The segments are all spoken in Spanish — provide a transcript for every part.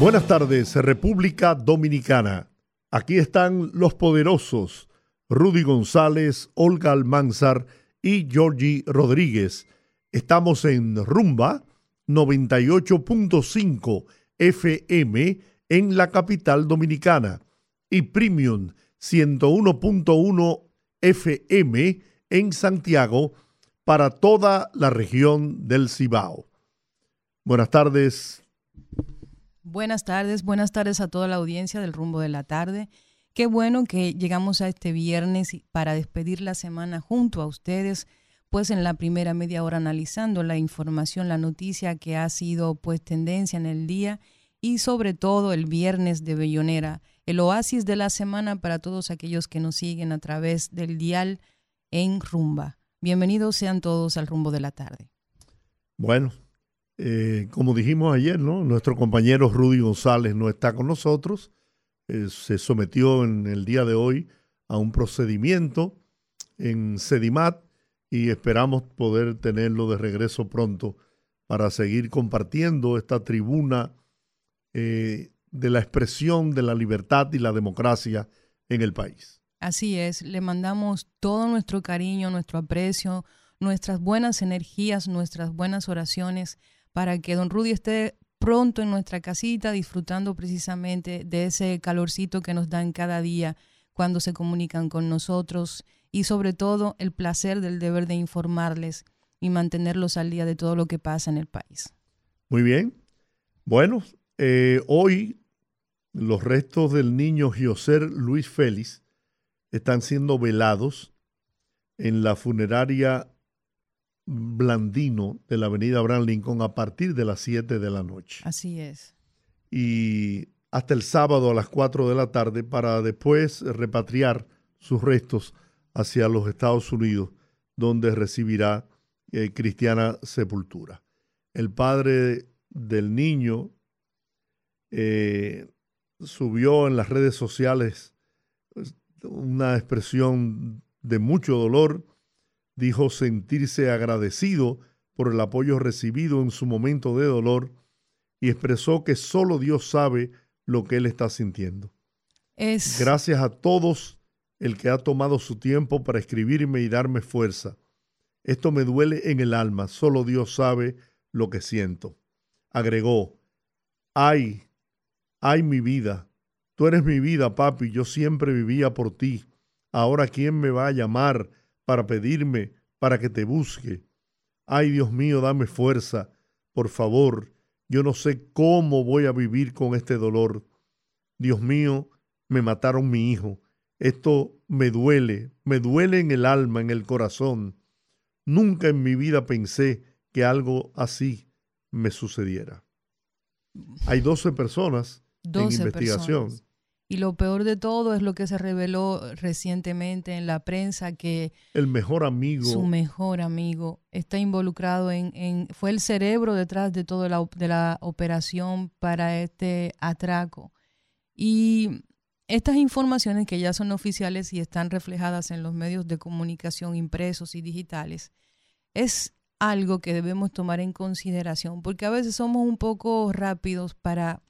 Buenas tardes, República Dominicana. Aquí están los poderosos Rudy González, Olga Almanzar y Georgie Rodríguez. Estamos en Rumba 98.5 FM en la capital dominicana y Premium 101.1 FM en Santiago para toda la región del Cibao. Buenas tardes, Buenas tardes, buenas tardes a toda la audiencia del rumbo de la tarde. Qué bueno que llegamos a este viernes para despedir la semana junto a ustedes, pues en la primera media hora analizando la información, la noticia que ha sido pues tendencia en el día y sobre todo el viernes de Bellonera, el oasis de la semana para todos aquellos que nos siguen a través del dial en Rumba. Bienvenidos sean todos al rumbo de la tarde. Bueno, eh, como dijimos ayer, ¿no? nuestro compañero Rudy González no está con nosotros. Eh, se sometió en el día de hoy a un procedimiento en Sedimat y esperamos poder tenerlo de regreso pronto para seguir compartiendo esta tribuna eh, de la expresión de la libertad y la democracia en el país. Así es, le mandamos todo nuestro cariño, nuestro aprecio, nuestras buenas energías, nuestras buenas oraciones para que don Rudy esté pronto en nuestra casita disfrutando precisamente de ese calorcito que nos dan cada día cuando se comunican con nosotros y sobre todo el placer del deber de informarles y mantenerlos al día de todo lo que pasa en el país. Muy bien. Bueno, eh, hoy los restos del niño Gioser Luis Félix están siendo velados en la funeraria Blandino de la avenida Abraham Lincoln a partir de las 7 de la noche. Así es. Y hasta el sábado a las 4 de la tarde para después repatriar sus restos hacia los Estados Unidos, donde recibirá eh, cristiana sepultura. El padre del niño eh, subió en las redes sociales pues, una expresión de mucho dolor dijo sentirse agradecido por el apoyo recibido en su momento de dolor y expresó que solo Dios sabe lo que él está sintiendo. Es... Gracias a todos el que ha tomado su tiempo para escribirme y darme fuerza. Esto me duele en el alma, solo Dios sabe lo que siento. Agregó, ay, ay mi vida, tú eres mi vida, papi, yo siempre vivía por ti. Ahora, ¿quién me va a llamar? Para pedirme para que te busque. Ay, Dios mío, dame fuerza. Por favor, yo no sé cómo voy a vivir con este dolor. Dios mío, me mataron mi hijo. Esto me duele, me duele en el alma, en el corazón. Nunca en mi vida pensé que algo así me sucediera. Hay 12 personas en investigación. Y lo peor de todo es lo que se reveló recientemente en la prensa que el mejor amigo, su mejor amigo, está involucrado en, fue el cerebro detrás de toda la, de la operación para este atraco. Y estas informaciones que ya son oficiales y están reflejadas en los medios de comunicación impresos y digitales, es algo que debemos tomar en consideración, porque a veces somos un poco rápidos para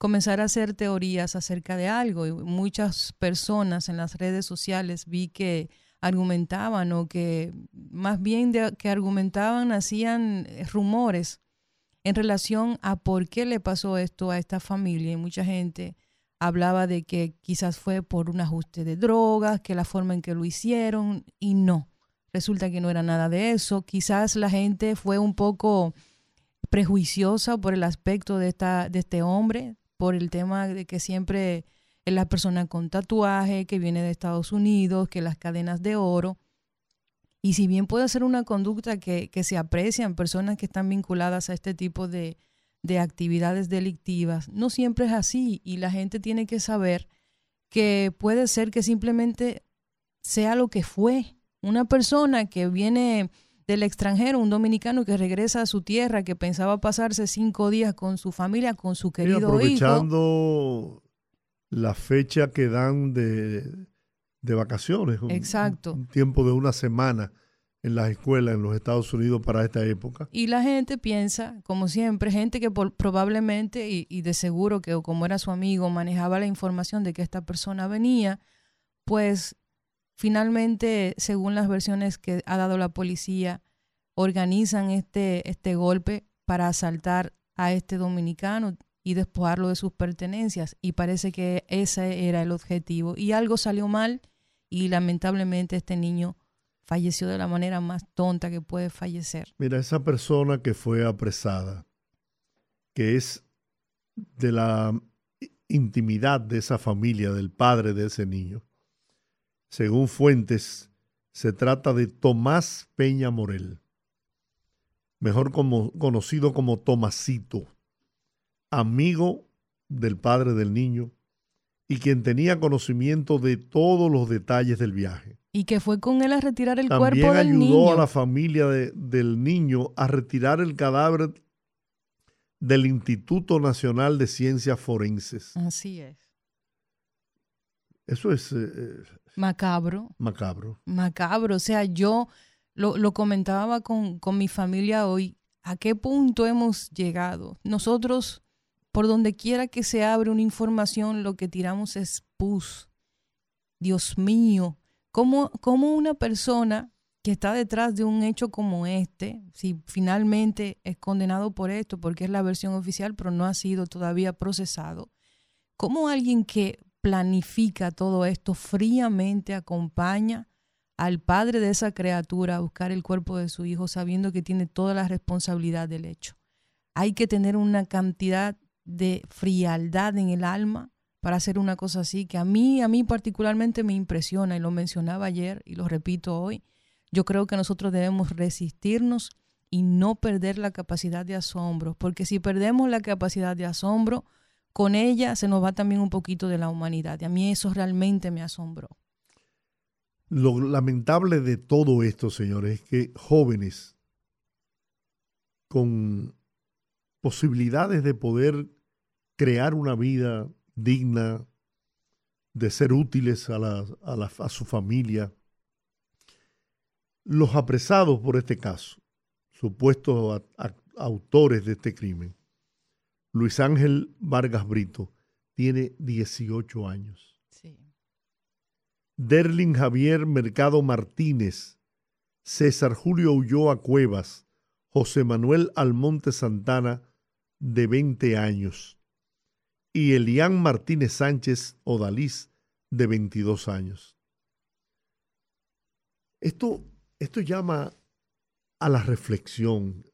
comenzar a hacer teorías acerca de algo. Y muchas personas en las redes sociales vi que argumentaban o que más bien que argumentaban hacían eh, rumores en relación a por qué le pasó esto a esta familia y mucha gente hablaba de que quizás fue por un ajuste de drogas, que la forma en que lo hicieron y no. Resulta que no era nada de eso. Quizás la gente fue un poco prejuiciosa por el aspecto de, esta, de este hombre, por el tema de que siempre es la persona con tatuaje, que viene de Estados Unidos, que las cadenas de oro. Y si bien puede ser una conducta que, se aprecia en personas que están vinculadas a este tipo de, de actividades delictivas. No siempre es así y la gente tiene que saber que puede ser que simplemente sea lo que fue. Una persona que viene del extranjero, un dominicano que regresa a su tierra, que pensaba pasarse cinco días con su familia, con su querido y aprovechando la fecha que dan de, vacaciones. Exacto. un tiempo de una semana en las escuelas en los Estados Unidos para esta época. Y la gente piensa, como siempre, gente que probablemente y, de seguro que como era su amigo manejaba la información de que esta persona venía, pues finalmente, según las versiones que ha dado la policía, organizan este, este golpe para asaltar a este dominicano y despojarlo de sus pertenencias. Y parece que ese era el objetivo. Y algo salió mal y lamentablemente este niño falleció de la manera más tonta que puede fallecer. Mira, esa persona que fue apresada, que es de la intimidad de esa familia, del padre de ese niño, según fuentes, se trata de Tomás Peña Morel, mejor como, conocido como Tomasito, amigo del padre del niño y quien tenía conocimiento de todos los detalles del viaje. Y que fue con él a retirar el cuerpo del niño. ayudó a la familia del niño a retirar el cadáver del Instituto Nacional de Ciencias Forenses. Así es. Eso es... Eh, eh, macabro. Macabro. Macabro. O sea, yo lo, comentaba con, con mi familia hoy. ¿A qué punto hemos llegado? Nosotros, por donde quiera que se abre una información, lo que tiramos es pus. Dios mío, ¿Cómo, una persona que está detrás de un hecho como este, si finalmente es condenado por esto, porque es la versión oficial, pero no ha sido todavía procesado, cómo alguien que planifica todo esto fríamente acompaña al padre de esa criatura a buscar el cuerpo de su hijo sabiendo que tiene toda la responsabilidad del hecho. Hay que tener una cantidad de frialdad en el alma para hacer una cosa así, que a mí, a mí particularmente me impresiona, y lo mencionaba ayer y lo repito hoy, yo creo que nosotros debemos resistirnos y no perder la capacidad de asombro, porque si perdemos la capacidad de asombro, con ella se nos va también un poquito de la humanidad, y a mí eso realmente me asombró. Lo lamentable de todo esto, señores, es que jóvenes con posibilidades de poder crear una vida digna, de ser útiles a, a, su familia. Los apresados por este caso, supuestos autores de este crimen, Luis Ángel Vargas Brito, tiene 18 años. Derlin Javier Mercado Martínez, César Julio Ulloa Cuevas, José Manuel Almonte Santana, de 20 años y Elian Martínez Sánchez Odalís, de 22 años. Esto, esto llama a la reflexión.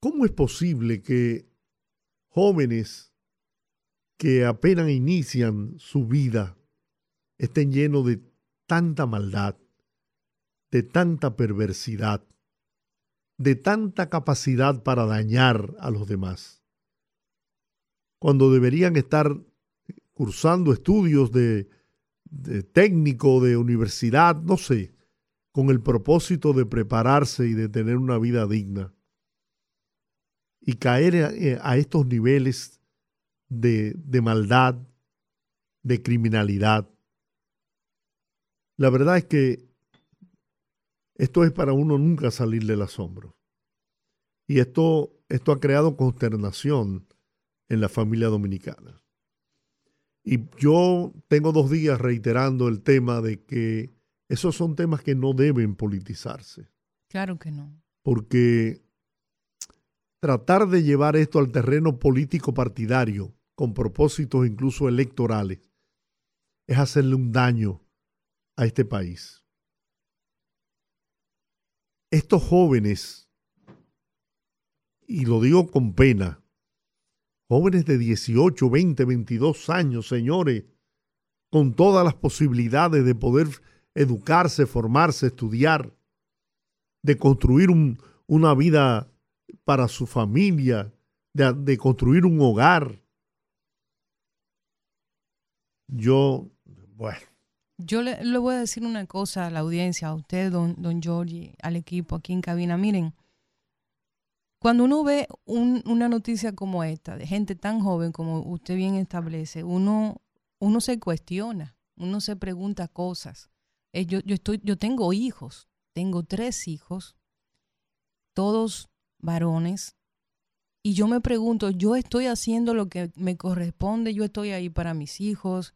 ¿Cómo es posible que jóvenes que apenas inician su vida estén llenos de tanta maldad, de tanta perversidad, de tanta capacidad para dañar a los demás? cuando deberían estar cursando estudios de, técnico, de universidad, no sé, con el propósito de prepararse y de tener una vida digna. Y caer a, eh, estos niveles de, de maldad, de criminalidad. La verdad es que esto es para uno nunca salir del asombro. Y esto, esto ha creado consternación en la familia dominicana. Y yo tengo dos días reiterando el tema de que esos son temas que no deben politizarse. Claro que no. Porque tratar de llevar esto al terreno político partidario, con propósitos incluso electorales, es hacerle un daño a este país. Estos jóvenes, y lo digo con pena, Jóvenes de 18, 20, 22 años, señores, con todas las posibilidades de poder educarse, formarse, estudiar, de construir una vida para su familia, de, construir un hogar. Yo, bueno. Yo le, voy a decir una cosa a la audiencia, a usted, don, don al equipo aquí en cabina. Miren, cuando uno ve una noticia como esta, de gente tan joven como usted bien establece, uno, uno se cuestiona, uno se pregunta cosas. Eh, yo, yo, estoy, yo tengo hijos, tengo tres hijos, todos varones, y yo me pregunto, yo estoy haciendo lo que me corresponde, yo estoy ahí para mis hijos,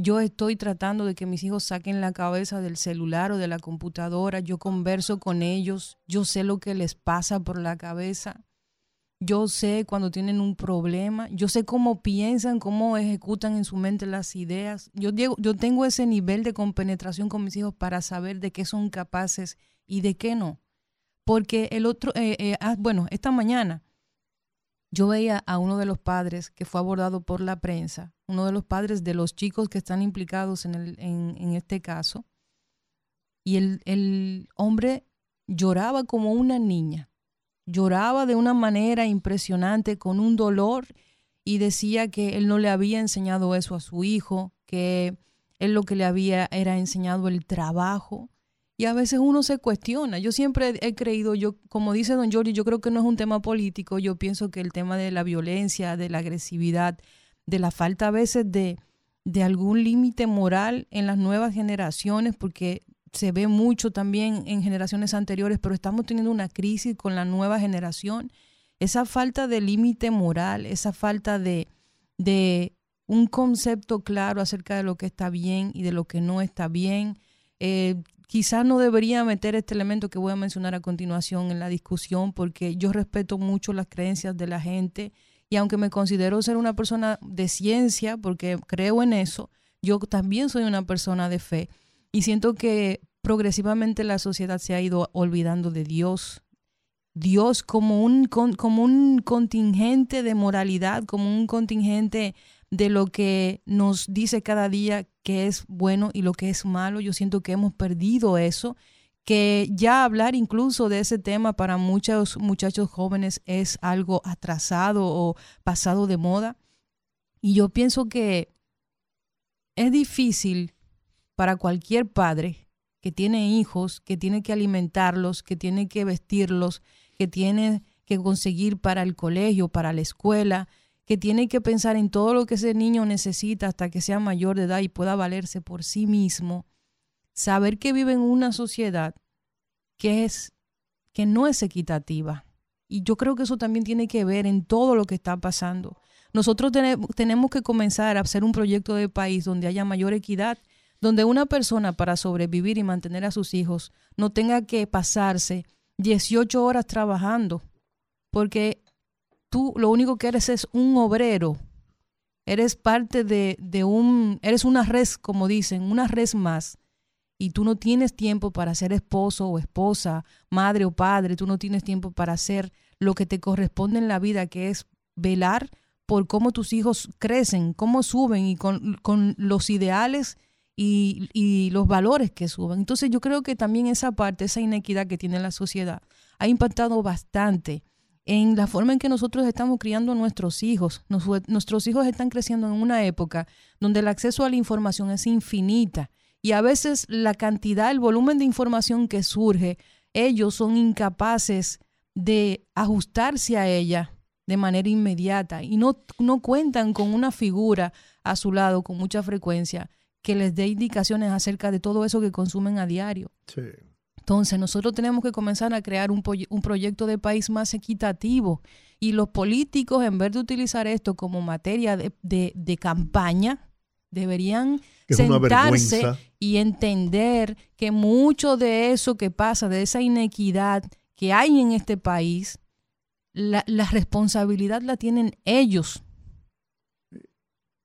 yo estoy tratando de que mis hijos saquen la cabeza del celular o de la computadora, yo converso con ellos, yo sé lo que les pasa por la cabeza, yo sé cuando tienen un problema, yo sé cómo piensan, cómo ejecutan en su mente las ideas. Yo, yo tengo ese nivel de compenetración con mis hijos para saber de qué son capaces y de qué no. Porque el otro, eh, eh, ah, bueno, esta mañana yo veía a uno de los padres que fue abordado por la prensa, uno de los padres de los chicos que están implicados en, el, en, este caso, y el, el hombre lloraba como una niña, lloraba de una manera impresionante, con un dolor, y decía que él no le había enseñado eso a su hijo, que él lo que le había era enseñado el trabajo, y a veces uno se cuestiona. Yo siempre he creído, yo, como dice don Jordi, yo creo que no es un tema político. Yo pienso que el tema de la violencia, de la agresividad, de la falta a veces de, de algún límite moral en las nuevas generaciones, porque se ve mucho también en generaciones anteriores, pero estamos teniendo una crisis con la nueva generación. Esa falta de límite moral, esa falta de, de un concepto claro acerca de lo que está bien y de lo que no está bien. Eh, quizás no debería meter este elemento que voy a mencionar a continuación en la discusión porque yo respeto mucho las creencias de la gente y aunque me considero ser una persona de ciencia porque creo en eso, yo también soy una persona de fe y siento que progresivamente la sociedad se ha ido olvidando de Dios. Dios como un, como un contingente de moralidad, como un contingente de lo que nos dice cada día que es bueno y lo que es malo. Yo siento que hemos perdido eso, que ya hablar incluso de ese tema para muchos muchachos jóvenes es algo atrasado o pasado de moda. Y yo pienso que es difícil para cualquier padre que tiene hijos, que tiene que alimentarlos, que tiene que vestirlos, que tiene que conseguir para el colegio, para la escuela, que tiene que pensar en todo lo que ese niño necesita hasta que sea mayor de edad y pueda valerse por sí mismo, saber que vive en una sociedad que es que no es equitativa. Y yo creo que eso también tiene que ver en todo lo que está pasando. Nosotros tenemos que comenzar a hacer un proyecto de país donde haya mayor equidad, donde una persona para sobrevivir y mantener a sus hijos no tenga que pasarse 18 horas trabajando, porque tú lo único que eres es un obrero. Eres parte de, de un, eres una res, como dicen, una res más. Y tú no tienes tiempo para ser esposo o esposa, madre o padre, tú no tienes tiempo para hacer lo que te corresponde en la vida, que es velar por cómo tus hijos crecen, cómo suben y con, con los ideales y, y, los valores que suben. Entonces yo creo que también esa parte, esa inequidad que tiene la sociedad, ha impactado bastante en la forma en que nosotros estamos criando a nuestros hijos. nuestros hijos están creciendo en una época donde el acceso a la información es infinita y a veces la cantidad, el volumen de información que surge, ellos son incapaces de ajustarse a ella de manera inmediata y no, no cuentan con una figura a su lado con mucha frecuencia que les dé indicaciones acerca de todo eso que consumen a diario. Sí. Entonces, nosotros tenemos que comenzar a crear un, proyecto de país más equitativo. Y los políticos, en vez de utilizar esto como materia de, campaña, deberían sentarse y entender que mucho de eso que pasa, de esa inequidad que hay en este país, la responsabilidad la tienen ellos,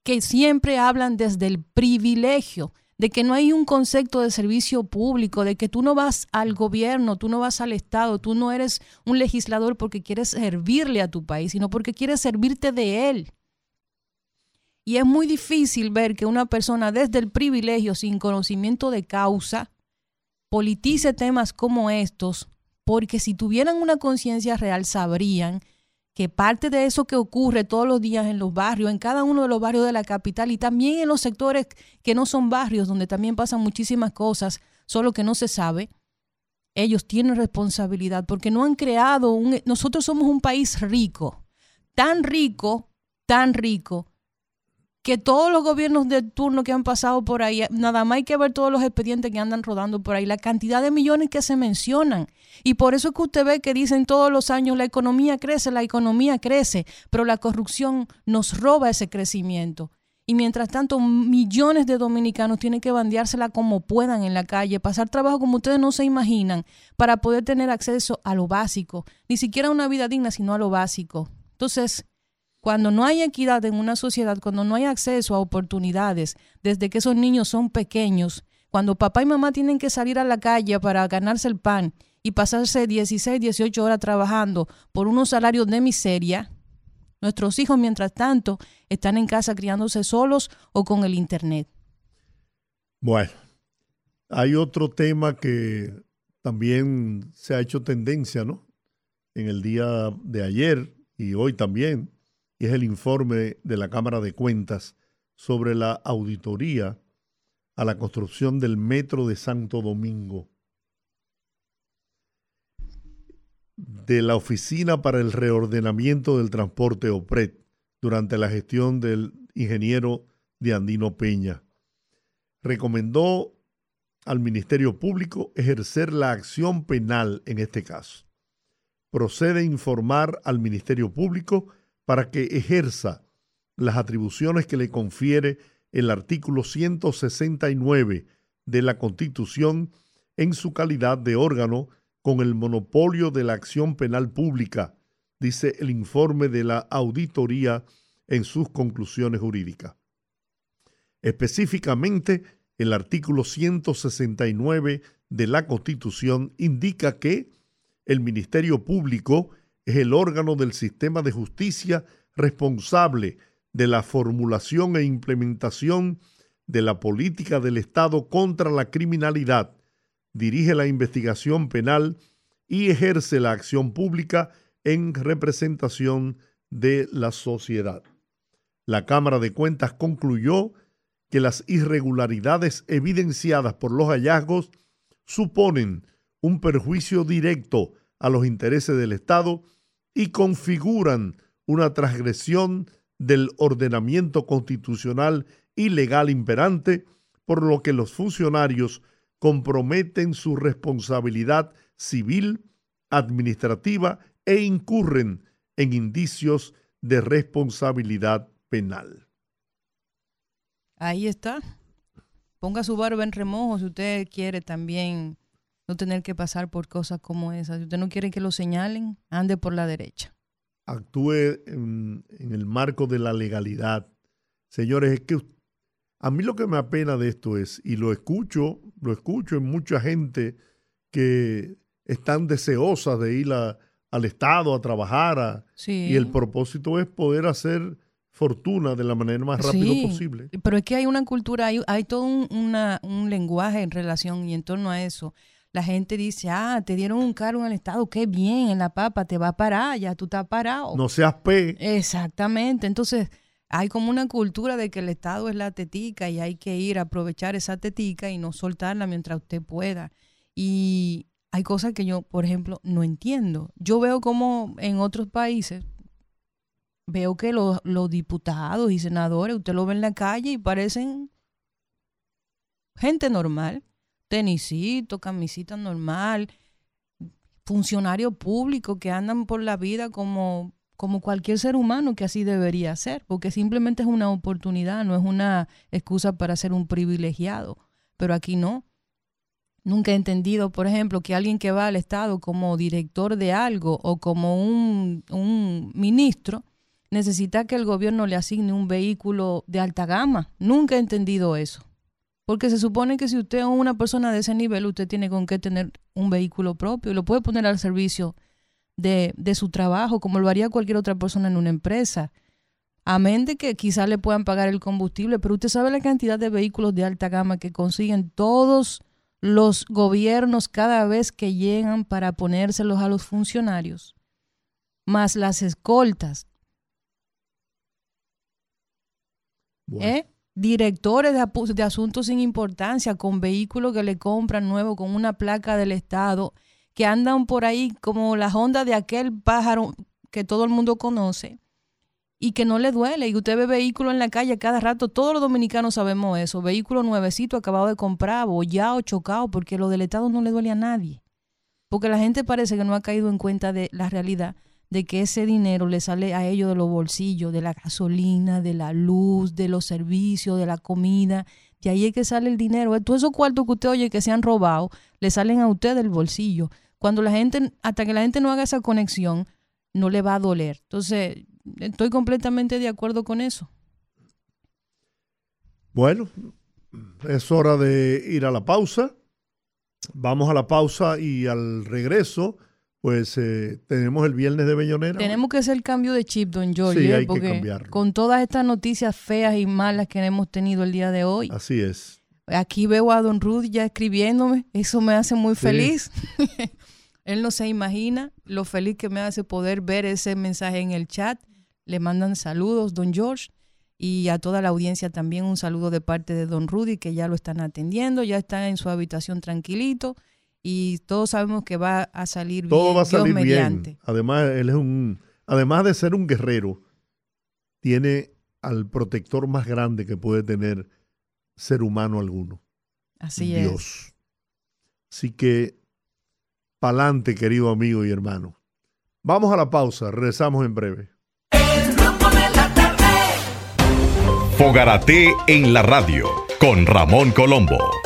que siempre hablan desde el privilegio de que no hay un concepto de servicio público, de que tú no vas al gobierno, tú no vas al Estado, tú no eres un legislador porque quieres servirle a tu país, sino porque quieres servirte de él. Y es muy difícil ver que una persona desde el privilegio, sin conocimiento de causa, politice temas como estos, porque si tuvieran una conciencia real sabrían que parte de eso que ocurre todos los días en los barrios, en cada uno de los barrios de la capital y también en los sectores que no son barrios, donde también pasan muchísimas cosas, solo que no se sabe, ellos tienen responsabilidad porque no han creado un... Nosotros somos un país rico, tan rico, tan rico, que todos los gobiernos de turno que han pasado por ahí, nada más hay que ver todos los expedientes que andan rodando por ahí, la cantidad de millones que se mencionan. Y por eso es que usted ve que dicen todos los años, la economía crece, la economía crece, pero la corrupción nos roba ese crecimiento. Y mientras tanto, millones de dominicanos tienen que bandeársela como puedan en la calle, pasar trabajo como ustedes no se imaginan, para poder tener acceso a lo básico, ni siquiera a una vida digna, sino a lo básico. Entonces, cuando no hay equidad en una sociedad, cuando no hay acceso a oportunidades, desde que esos niños son pequeños, cuando papá y mamá tienen que salir a la calle para ganarse el pan y pasarse 16, 18 horas trabajando por unos salarios de miseria, nuestros hijos, mientras tanto, están en casa criándose solos o con el Internet. Bueno, hay otro tema que también se ha hecho tendencia, ¿no? En el día de ayer y hoy también, es el informe de la Cámara de Cuentas sobre la auditoría a la construcción del Metro de Santo Domingo. De la Oficina para el Reordenamiento del Transporte OPRED durante la gestión del ingeniero de Andino Peña. Recomendó al Ministerio Público ejercer la acción penal en este caso. Procede informar al Ministerio Público para que ejerza las atribuciones que le confiere el artículo 169 de la Constitución en su calidad de órgano con el monopolio de la acción penal pública, dice el informe de la auditoría en sus conclusiones jurídicas. Específicamente, el artículo 169 de la Constitución indica que el Ministerio Público es el órgano del sistema de justicia responsable de la formulación e implementación de la política del Estado contra la criminalidad, dirige la investigación penal y ejerce la acción pública en representación de la sociedad. La Cámara de Cuentas concluyó que las irregularidades evidenciadas por los hallazgos suponen un perjuicio directo a los intereses del Estado y configuran una transgresión del ordenamiento constitucional y legal imperante, por lo que los funcionarios comprometen su responsabilidad civil, administrativa e incurren en indicios de responsabilidad penal. Ahí está. Ponga su barba en remojo si usted quiere también no tener que pasar por cosas como esas. Si usted no quiere que lo señalen, ande por la derecha. Actúe en, el marco de la legalidad. Señores, es que a mí lo que me apena de esto es, y lo escucho, lo escucho en mucha gente que están deseosas de ir al Estado a trabajar, y el propósito es poder hacer fortuna de la manera más rápida posible. Pero es que hay una cultura, hay, hay todo un, un lenguaje en relación y en torno a eso la gente dice, ah, te dieron un cargo en el Estado, qué bien, en la papa, te va a parar, ya tú estás parado. No seas P. Exactamente, entonces hay como una cultura de que el Estado es la tetica y hay que ir a aprovechar esa tetica y no soltarla mientras usted pueda. Y hay cosas que yo, por ejemplo, no entiendo. Yo veo como en otros países, veo que los, los diputados y senadores, usted lo ve en la calle y parecen gente normal tenisito, camisita normal, funcionario público que andan por la vida como, como cualquier ser humano que así debería ser, porque simplemente es una oportunidad, no es una excusa para ser un privilegiado. Pero aquí no. Nunca he entendido, por ejemplo, que alguien que va al Estado como director de algo o como un, un ministro necesita que el gobierno le asigne un vehículo de alta gama. Nunca he entendido eso. Porque se supone que si usted es una persona de ese nivel, usted tiene con qué tener un vehículo propio y lo puede poner al servicio de, de su trabajo, como lo haría cualquier otra persona en una empresa. Amén de que quizás le puedan pagar el combustible, pero usted sabe la cantidad de vehículos de alta gama que consiguen todos los gobiernos cada vez que llegan para ponérselos a los funcionarios. más las escoltas. ¿Eh? Directores de, asuntos sin importancia, con vehículos que le compran nuevo, con una placa del Estado, que andan por ahí como la honda de aquel pájaro que todo el mundo conoce y que no le duele. Y usted ve vehículo en la calle cada rato, todos los dominicanos sabemos eso, vehículo nuevecito acabado de comprar, bollado, chocado, porque lo del Estado no le duele a nadie. Porque la gente parece que no ha caído en cuenta de la realidad de que ese dinero le sale a ellos de los bolsillos, de la gasolina, de la luz, de los servicios, de la comida. De ahí es que sale el dinero. Todos esos cuartos que usted oye que se han robado, le salen a usted del bolsillo. Cuando la gente, hasta que la gente no haga esa conexión, no le va a doler. Entonces, estoy completamente de acuerdo con eso. Bueno, es hora de ir a la pausa. Vamos a la pausa y al regreso pues eh, tenemos el viernes de Bellonera. Tenemos que hacer el cambio de chip, don George, sí, hay porque que con todas estas noticias feas y malas que hemos tenido el día de hoy. Así es. Aquí veo a don Ruth ya escribiéndome, eso me hace muy feliz. Él no se imagina lo feliz que me hace poder ver ese mensaje en el chat. Le mandan saludos, don George, y a toda la audiencia también un saludo de parte de don Rudy, que ya lo están atendiendo, ya está en su habitación tranquilito y todos sabemos que va a salir Todo bien. va a salir bien. Además, él es un, además de ser un guerrero, tiene al protector más grande que puede tener ser humano alguno. Así Dios. es. Así que, pa'lante, querido amigo y hermano. Vamos a la pausa, regresamos en breve. Fogarate en la radio con Ramón Colombo.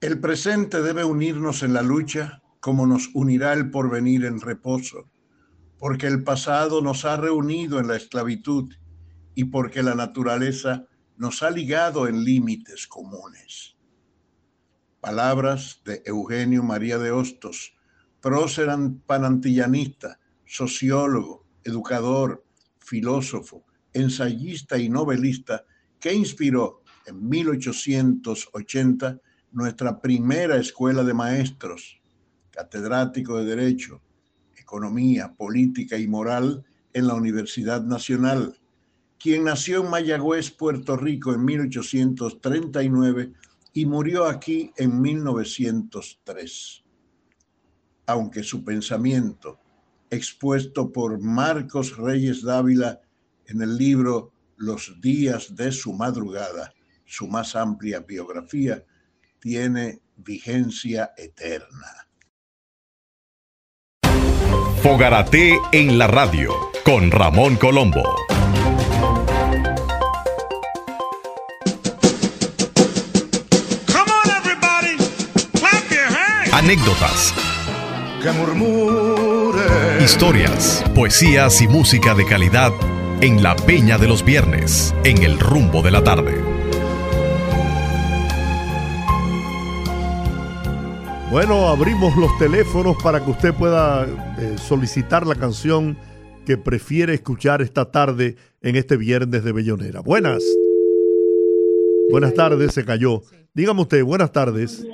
El presente debe unirnos en la lucha como nos unirá el porvenir en reposo, porque el pasado nos ha reunido en la esclavitud y porque la naturaleza nos ha ligado en límites comunes. Palabras de Eugenio María de Hostos, prócer panantillanista, sociólogo, educador, filósofo, ensayista y novelista que inspiró en 1880 nuestra primera escuela de maestros, catedrático de Derecho, Economía, Política y Moral en la Universidad Nacional, quien nació en Mayagüez, Puerto Rico en 1839 y murió aquí en 1903. Aunque su pensamiento, expuesto por Marcos Reyes Dávila en el libro Los días de su madrugada, su más amplia biografía, tiene vigencia eterna. Fogarate en la radio con Ramón Colombo. Anécdotas. Que murmure. Historias, poesías y música de calidad en la Peña de los Viernes, en el rumbo de la tarde. Bueno, abrimos los teléfonos para que usted pueda eh, solicitar la canción que prefiere escuchar esta tarde en este viernes de Bellonera. Buenas. Buenas tardes, se cayó. Dígame usted, buenas tardes.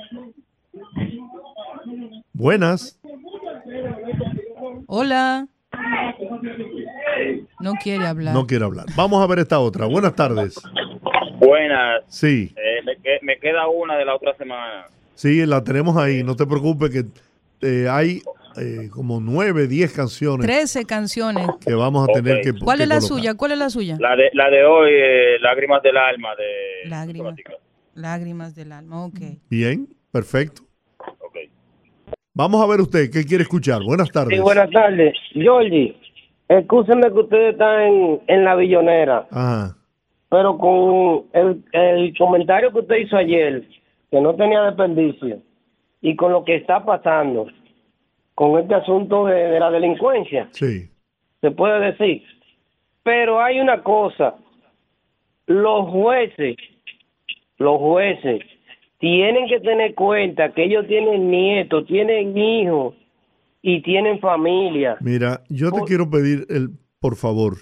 Buenas. Hola. No quiere hablar. No quiere hablar. Vamos a ver esta otra. Buenas tardes. Buenas. Sí. Eh, me, me queda una de la otra semana. Sí, la tenemos ahí. No te preocupes que eh, hay eh, como nueve, diez canciones. Trece canciones. Que vamos a tener que ¿Cuál es la suya? ¿Cuál es la suya? La de, la de hoy, eh, Lágrimas del Alma. de Lágrimas. Lágrimas del Alma, ok. Bien, perfecto. Ok. Vamos a ver usted, ¿qué quiere escuchar? Buenas tardes. Sí, buenas tardes. Georgie, escúcheme que usted está en, en la billonera. Ajá. Pero con el, el comentario que usted hizo ayer que no tenía desperdicio y con lo que está pasando con este asunto de, la delincuencia, sí. se puede decir. Pero hay una cosa, los jueces, los jueces tienen que tener cuenta que ellos tienen nietos, tienen hijos y tienen familia. Mira, yo te quiero pedir, el, por favor,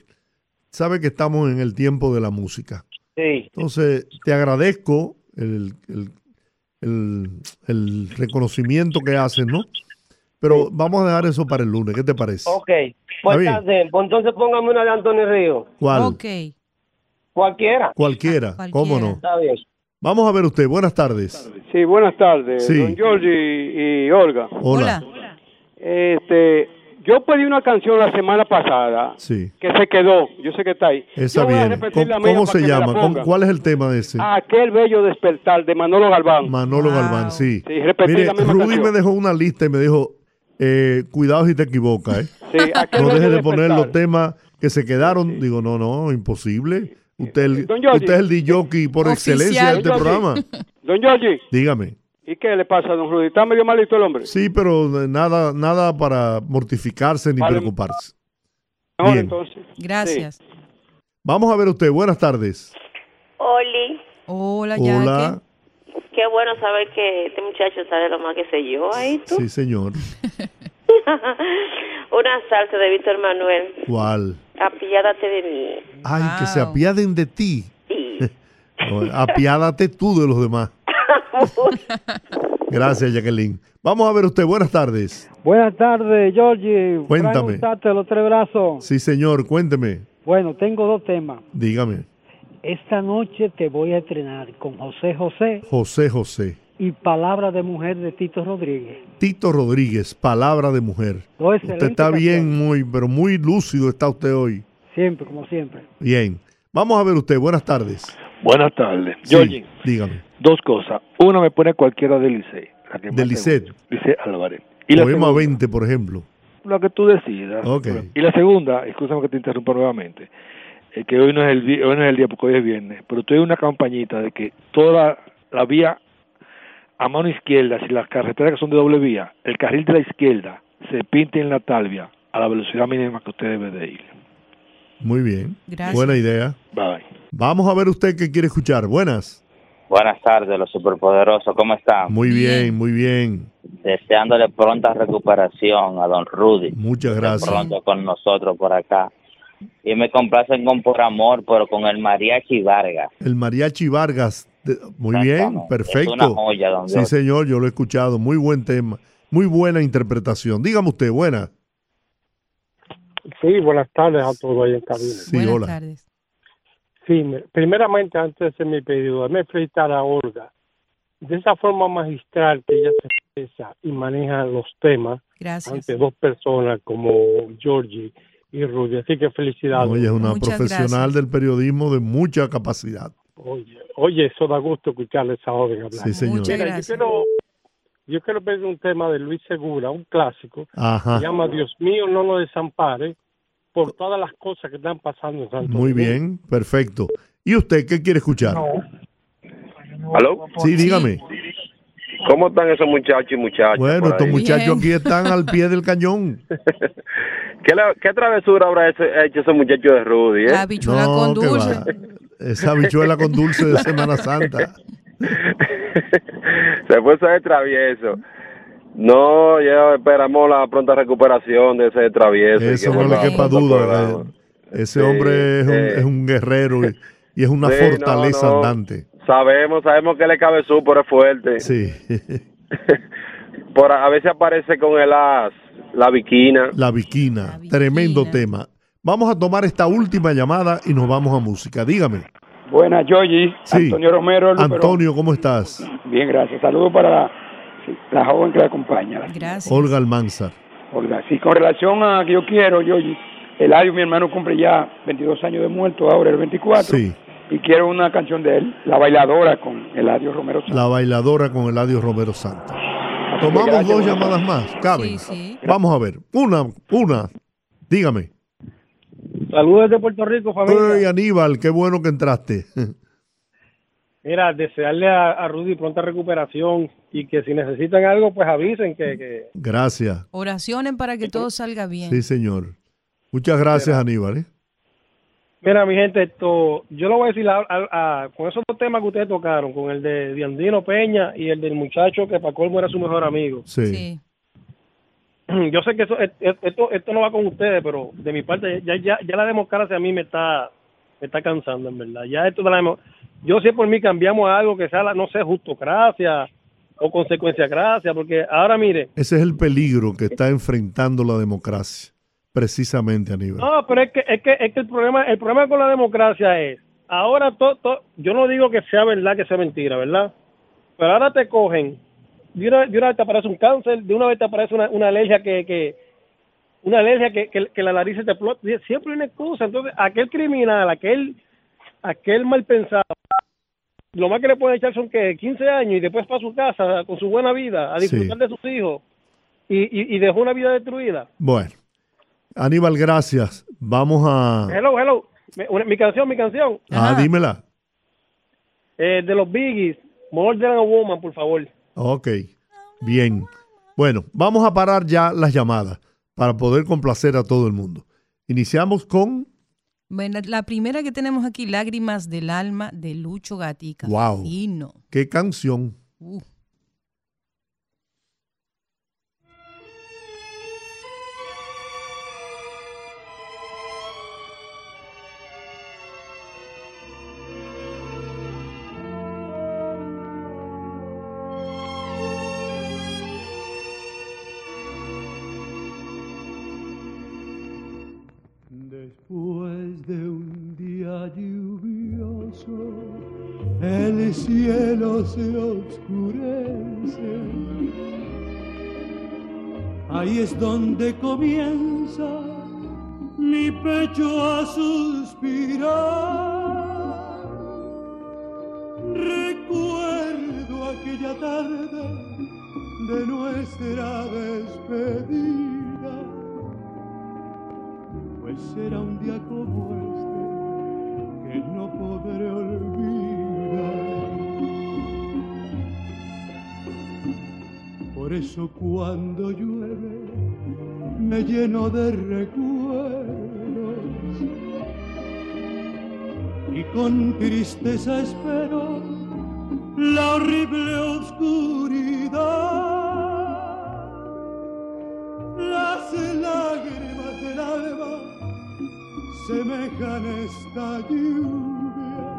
sabe que estamos en el tiempo de la música. Sí. Entonces, te agradezco el, el, el reconocimiento que hacen, ¿no? Pero vamos a dejar eso para el lunes, ¿qué te parece? Ok, pues bien. está bien. Pues entonces póngame una de Antonio Río. ¿Cuál? Ok. Cualquiera. Cualquiera, ¿cómo no? Está bien. Vamos a ver usted, buenas tardes. Sí, buenas tardes, Sí. don George y, y Olga. Hola. Este, yo pedí una canción la semana pasada Sí, que se quedó. Yo sé que está ahí. esa viene. ¿Cómo, se llama? ¿Cómo- ponga. ¿Cuál es el tema de ese? Aquel bello despertar de Manolo Galván. Manolo Galván, sí. Sí, repetí Mire, la misma Rudy canción. me dejó una lista y me dijo, eh, cuidado si te equivocas, ¿eh? Sí, aquel No dejes de poner los temas que se quedaron. Digo, no, no, imposible. Usted, el- Giorgi. usted es el DJ por excelencia de este Don Giorgi. programa. Don Georgie, Dígame. ¿Y qué le pasa a don Rudy? ¿Está medio malito el hombre? Sí, pero nada, nada para mortificarse ni Vale. preocuparse. Mejor Bien. entonces. Gracias. Vamos a ver usted. Buenas tardes. Oli, Hola, Hola. qué bueno saber que este muchacho sabe lo más que sé yo ahí tú. Sí, señor. Una salsa de Víctor Manuel. ¿Cuál? Apiádate de mí. Ay, que se apiaden de ti. Sí. No, Apiádate tú de los demás. Gracias, Jacqueline. Vamos a ver usted. Buenas tardes. Buenas tardes, Georgie. Cuéntame. Frank los tres brazos. Sí, señor. Cuénteme. Bueno, tengo dos temas. Dígame. Esta noche te voy a estrenar con José José José José. y Palabra de Mujer de Tito Rodríguez. Tito Rodríguez, palabra de mujer. Dos Usted está bien, muy, pero muy lúcido está usted hoy. Siempre, como siempre. Bien. Vamos a ver usted. Buenas tardes. Buenas tardes. Sí, Georgie, dígame. Dos cosas. Una me pone cualquiera de Licey. la que De más te Lisset. guste. Licey Álvarez. Y la Poema segunda, 20, por ejemplo. la que tú decidas. Y la segunda, escúchame que te interrumpa nuevamente, eh, que hoy no, es el, hoy no es el día porque hoy es viernes, pero tú hay una campañita de que toda la vía a mano izquierda, si las carreteras que son de doble vía, el carril de la izquierda se pinte en la talvia a la velocidad mínima que usted debe de ir. Muy bien. Gracias. Buena idea. Bye. Vamos a ver usted qué quiere escuchar. Buenas. Buenas tardes, los superpoderosos, ¿cómo están? Muy bien, muy bien. Deseándole pronta recuperación a don Rudy. Muchas gracias. Pronto con nosotros por acá. Y me complacen con Por Amor, pero con el Mariachi Vargas. El Mariachi Vargas. Muy bien, perfecto. Es una joya, don Sí, señor, yo lo he escuchado. Muy buen tema. Muy buena interpretación. Dígame usted, buena. Sí, buenas tardes a todos ahí en cabina. Sí, Buenas hola. tardes. Sí, me- primeramente, antes de hacer mi pedido, me felicitar a Olga. De esa forma magistral que ella se expresa y maneja los temas Gracias. ante dos personas como Georgie y Rudy. Así que felicidades. Oye, es una Muchas profesional del periodismo de mucha capacidad. Oye, oye, eso da gusto escucharle esa joven hablar. Sí, señor. Muchas yo quiero, yo quiero pedir un tema de Luis Segura, un clásico. Ajá. Se llama Dios mío, no lo desampare por todas las cosas que están pasando en Santo Muy Domingo. bien, perfecto. ¿Y usted qué quiere escuchar? ¿Aló? Sí, dígame. ¿Cómo están esos muchachos y muchachas? Bueno, estos muchachos aquí están al pie del cañón. ¿Qué, la- qué travesura habrá ese- hecho ese muchacho de Rudy? ¿eh? La habichuela con dulce. va. Esa habichuela con dulce de Semana Santa. Se fue ese travieso. No, ya esperamos la pronta recuperación de ese travieso. Eso que no le quepa duda. que Ese Sí, hombre es un, eh. es un guerrero y, y es una Sí, fortaleza no. andante. Sabemos, sabemos que le cabe su, pero es fuerte. Sí. Por, a veces aparece con el as, la viquina. La viquina. Tremendo tema. Vamos a tomar esta última llamada y nos vamos a música. Dígame. Buenas, Georgie. Sí. Antonio Romero. Antonio, ¿cómo estás? Bien, gracias. Saludos para la, sí, la joven que la acompaña. Gracias. Olga Almanzar. Olga, sí, con relación a que yo quiero, Georgie, Eladio, mi hermano, cumple ya 22 años de muerto, ahora el 24. Sí. Y quiero una canción de él, La Bailadora, con Eladio Romero. La bailadora con Eladio Romero Santos. Tomamos gracias, dos llamadas más. ¿Caben? Sí, sí. Vamos a ver. Una, una. Dígame. Saludos de Puerto Rico, familia. Hey, Aníbal, qué bueno que entraste. Mira, desearle a, a Rudy pronta recuperación y que si necesitan algo, pues avisen que, que Gracias. Oraciones para que todo salga bien. Sí, señor. Muchas gracias, Aníbal. ¿eh? Mira, mi gente, esto, yo lo voy a decir a- a- a- con esos dos temas que ustedes tocaron, con el de Diandino Peña y el del muchacho que para colmo era su mejor amigo. Sí. Yo sé que eso, es- es- esto, esto no va con ustedes, pero de mi parte, ya, ya, ya la democracia a mí me está, me está cansando, en verdad. Ya esto de la yo sé por mí cambiamos a algo que sea, la, no sé, justocracia o consecuencia gracia, porque ahora mire. Ese es el peligro que está enfrentando la democracia, precisamente, Aníbal. No, pero es que, es que, es que el problema, el problema con la democracia es, ahora todo, yo no digo que sea verdad, que sea mentira, ¿verdad? Pero ahora te cogen, de una, de una vez te aparece un cáncer, de una vez te aparece una, una alergia que, que una alergia que, que, que la nariz se te explota, siempre hay una excusa. Entonces, aquel criminal, aquel, aquel mal pensado, lo más que le pueden echar son que 15 años y después para su casa con su buena vida, a disfrutar de sus hijos y, y, y, dejó una vida destruida. Bueno, Aníbal, gracias. Vamos a... Hello, hello. Mi, mi canción, mi canción. Ah, dímela. Eh, de los Biggies, More Than a Woman, por favor. Ok, bien. Bueno, vamos a parar ya las llamadas para poder complacer a todo el mundo. Iniciamos con bueno, la primera que tenemos aquí, Lágrimas del Alma, de Lucho Gatica. ¡Wow! Fino. ¡Qué canción! Uh. Cielo se oscurece. Ahí es donde comienza mi pecho a suspirar. Recuerdo aquella tarde de nuestra despedida pues será un día como este que no podré olvidar. Por eso cuando llueve me lleno de recuerdos y con tristeza espero la horrible oscuridad. Las lágrimas del alma semejan esta lluvia.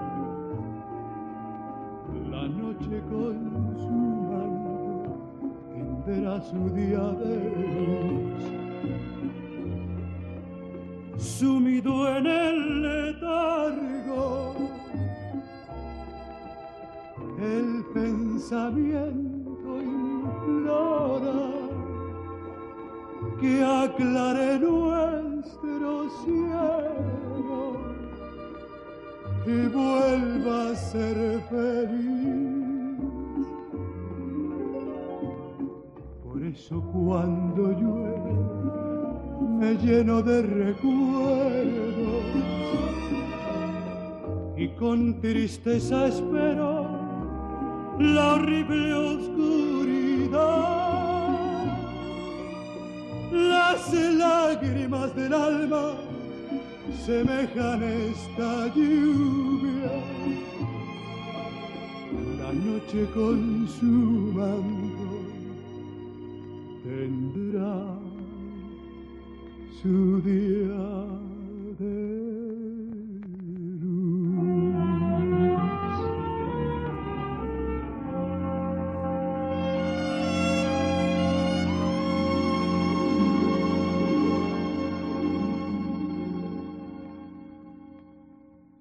La noche con su tendrá su día de. Sumido en el letargo, el pensamiento implora que aclare nuestro cielo y vuelva a ser feliz. Eso cuando llueve me lleno de recuerdos y con tristeza espero la horrible oscuridad las lágrimas del alma semejan esta lluvia. La noche con su manto su día de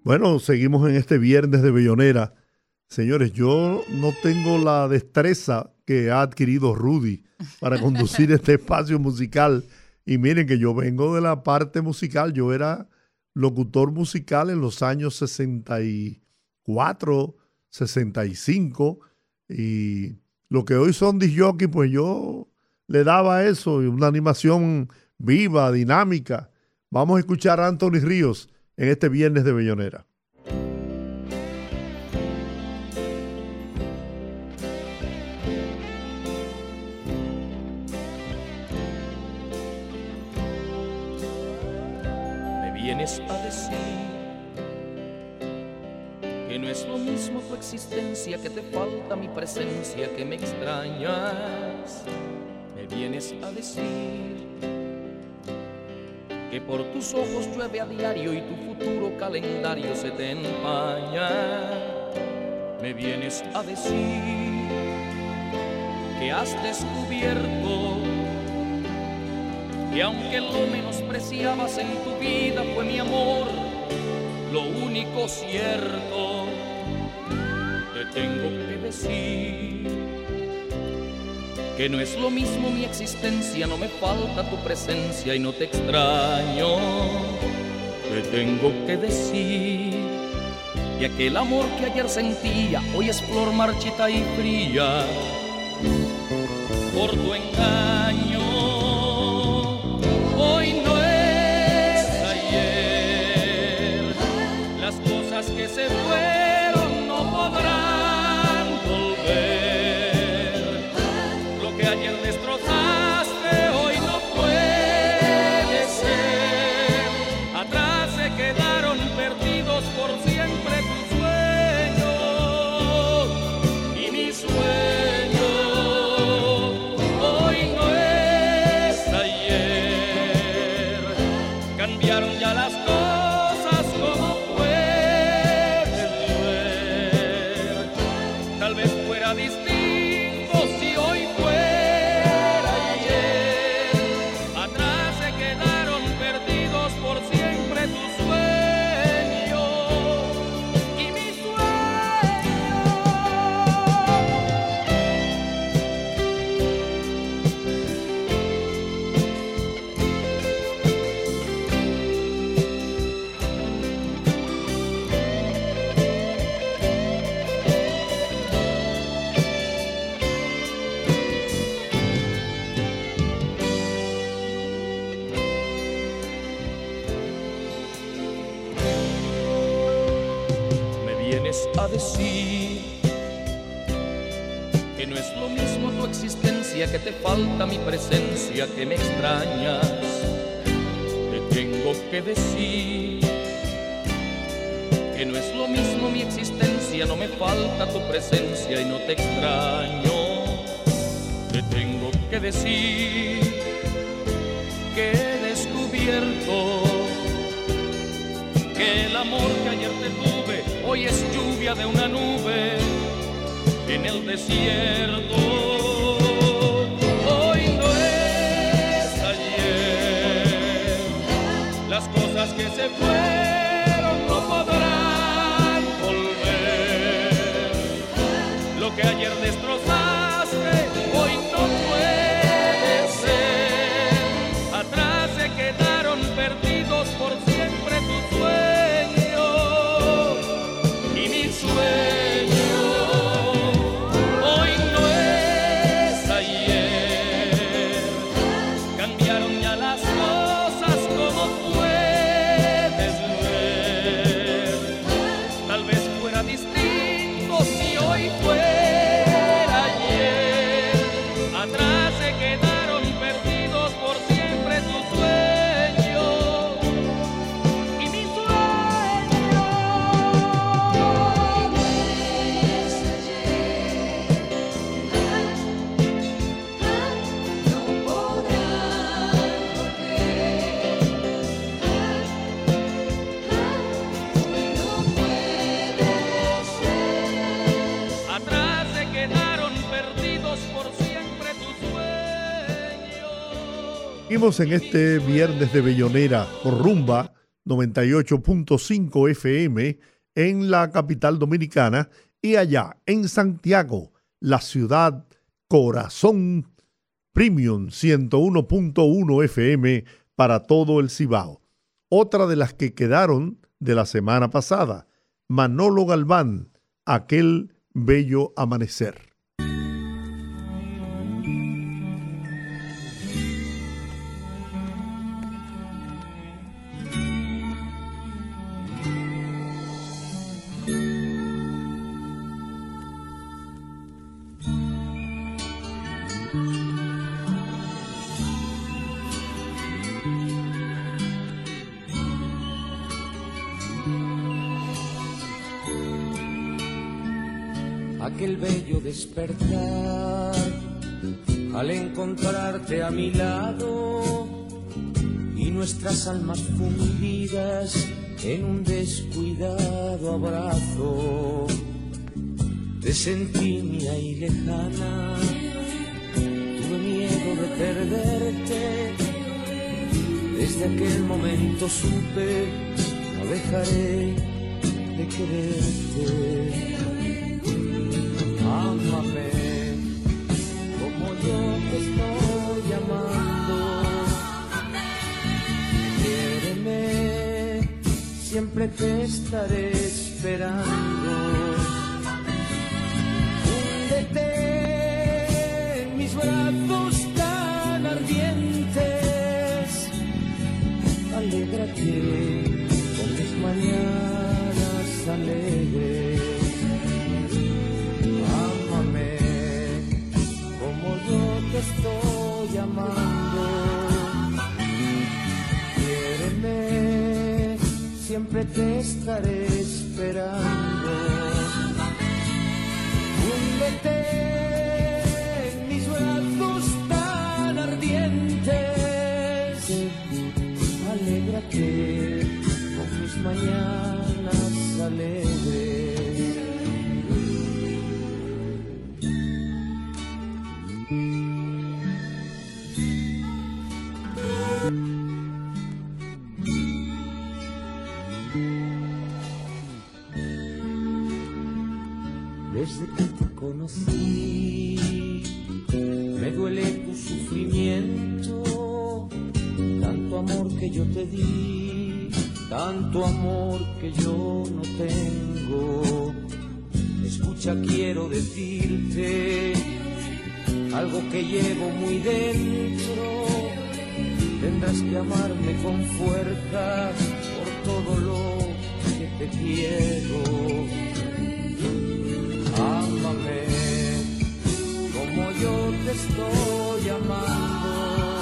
Bueno, seguimos en este viernes de Bellonera. Señores, yo no tengo la destreza que ha adquirido Rudy para conducir este espacio musical. Y miren que yo vengo de la parte musical. Yo era locutor musical en los años 64, 65. Y lo que hoy son disjockey, pues yo le daba eso, una animación viva, dinámica. Vamos a escuchar a Anthony Ríos en este viernes de Bellonera. Vienes a decir que no es lo mismo tu existencia, que te falta mi presencia, que me extrañas. Me vienes a decir que por tus ojos llueve a diario y tu futuro calendario se te empaña. Me vienes a decir que has descubierto que aunque lo menospreciabas en tu vida fue mi amor, lo único cierto, te tengo que decir que no es lo mismo mi existencia, no me falta tu presencia y no te extraño, te tengo que decir y aquel amor que ayer sentía hoy es flor marchita y fría por tu engaño. Que te falta mi presencia, que me extrañas. Te tengo que decir que no es lo mismo mi existencia, no me falta tu presencia y no te extraño. Te tengo que decir que he descubierto que el amor que ayer te tuve hoy es lluvia de una nube en el desierto. Que se fueron no podrán volver. Lo que ayer destrozaste En este viernes de Bellonera por Rumba 98.5 FM en la capital dominicana y allá en Santiago, la ciudad corazón Premium 101.1 FM para todo el Cibao. Otra de las que quedaron de la semana pasada, Manolo Galván, aquel bello amanecer. Al encontrarte a mi lado y nuestras almas fundidas en un descuidado abrazo. Te sentí mía y lejana miedo de perderte. Desde aquel momento supe, no dejaré de quererte. Ámame como yo te estoy amando. Quiéreme, siempre te estaré esperando. Húndete en mis brazos tan ardientes. Alégrate con mis mañanas alegres. Estoy amando. Quiéreme, siempre te estaré esperando. Húndete en mis brazos tan ardientes. Alégrate con mis mañanas alegres. Conocí, me duele tu sufrimiento, tanto amor que yo te di, tanto amor que yo no tengo. Escucha, quiero decirte algo que llevo muy dentro. Tendrás que amarme con fuerza por todo lo que te quiero. Yo te estoy amando.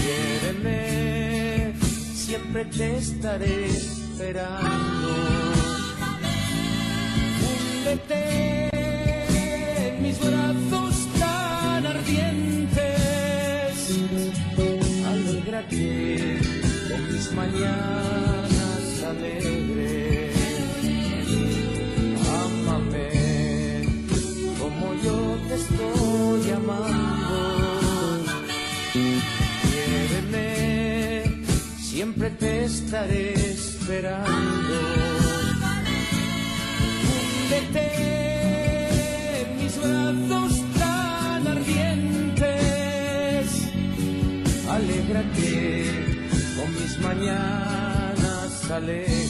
Quiéreme, siempre te estaré esperando. Húndete en mis brazos tan ardientes. Alégrate con mis mañanas alegres. Estoy amando. Quiéreme, siempre te estaré esperando. Húndete en mis brazos tan ardientes. Alégrate con mis mañanas alegres.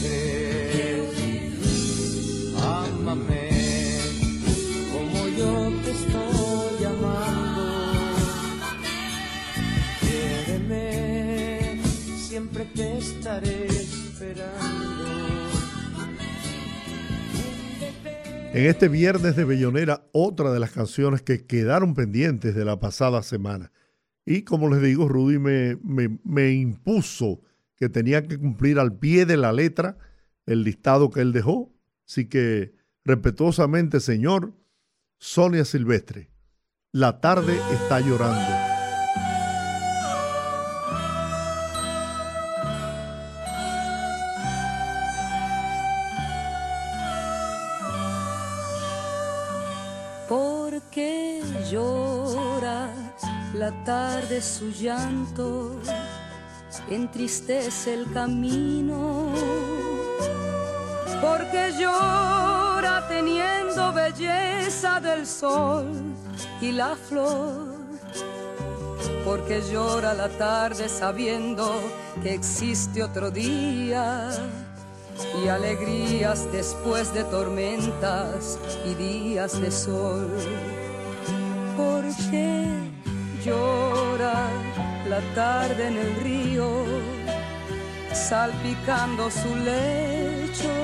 Siempre te estaré esperando. En este viernes de Bellonera, otra de las canciones que quedaron pendientes de la pasada semana. Y como les digo, Rudy me, me- me impuso que tenía que cumplir al pie de la letra el listado que él dejó. Así que, respetuosamente, señor, Sonia Silvestre, la tarde está llorando. La tarde su llanto? Entristece el camino. Porque llora teniendo belleza del sol y la flor. Porque llora la tarde sabiendo que existe otro día y alegrías después de tormentas y días de sol. ¿Por qué llora la tarde en el río, salpicando su lecho?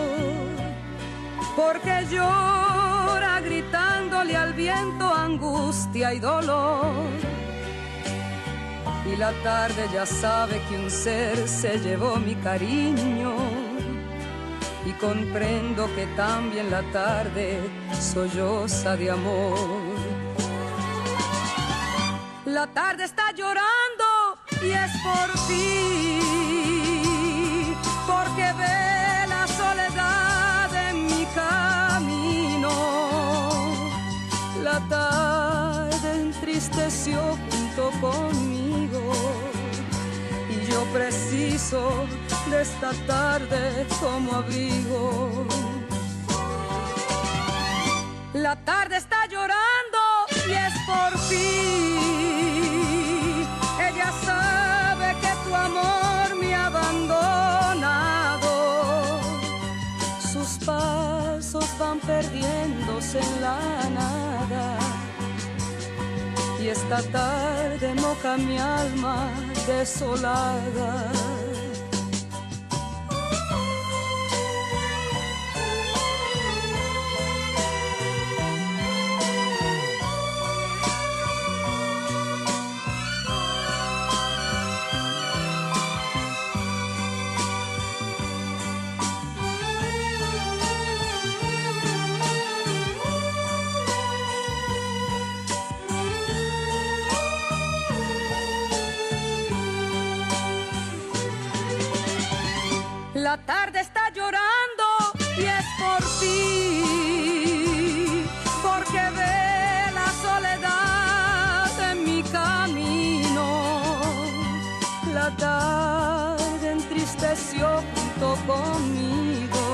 Porque llora gritándole al viento angustia y dolor. Y la tarde ya sabe que un ser se llevó mi cariño y comprendo que también la tarde solloza de amor. La tarde está llorando y es por ti, porque ve la soledad en mi camino. La tarde entristeció junto conmigo y yo preciso de esta tarde como abrigo. La tarde está llorando y es por perdiéndose en la nada. Y esta tarde moja mi alma desolada. Tarde está llorando y es por ti, porque ve la soledad en mi camino. La tarde entristeció junto conmigo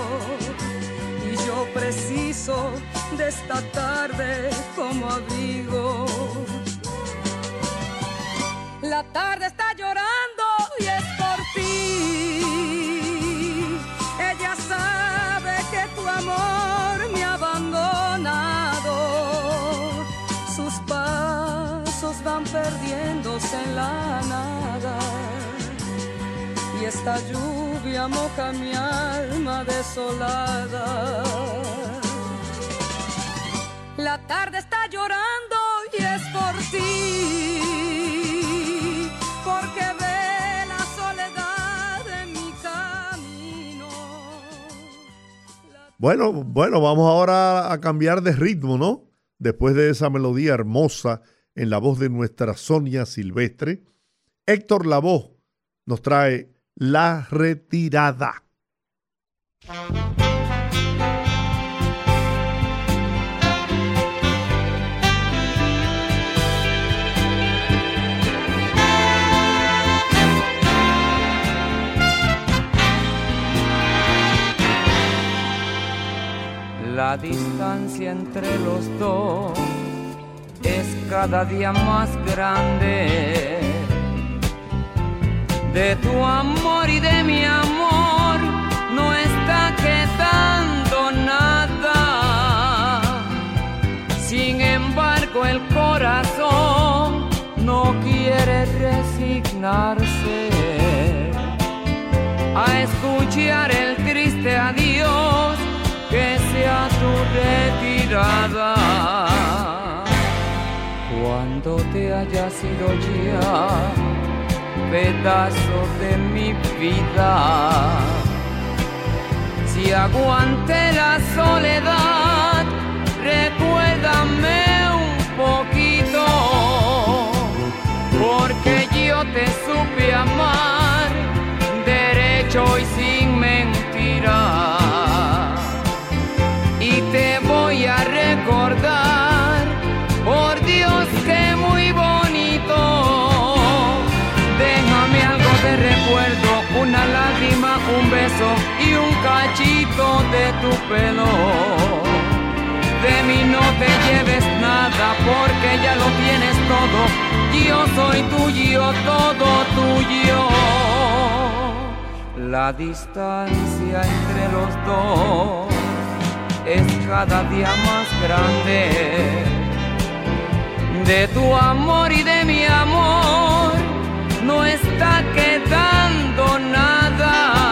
y yo preciso de esta tarde como abrigo. La tarde está perdiéndose en la nada. Y esta lluvia moja mi alma desolada. La tarde está llorando y es por ti. Porque ve la soledad en mi camino. Bueno, bueno, vamos ahora a cambiar de ritmo, ¿no? Después de esa melodía hermosa en la voz de nuestra Sonia Silvestre, Héctor Lavoe nos trae La Retirada. La distancia entre los dos es cada día más grande. De tu amor y de mi amor no está quedando nada. Sin embargo, el corazón no quiere resignarse a escuchar el triste adiós que sea tu retirada. Cuando te haya sido ya pedazo de mi vida, si aguante la soledad, recuérdame un poquito, porque yo te supe amar derecho y sin mentira y te y un cachito de tu pelo. De mí no te lleves nada porque ya lo tienes todo. Yo soy tuyo, todo tuyo. La distancia entre los dos es cada día más grande. De tu amor y de mi amor no está quedando nada.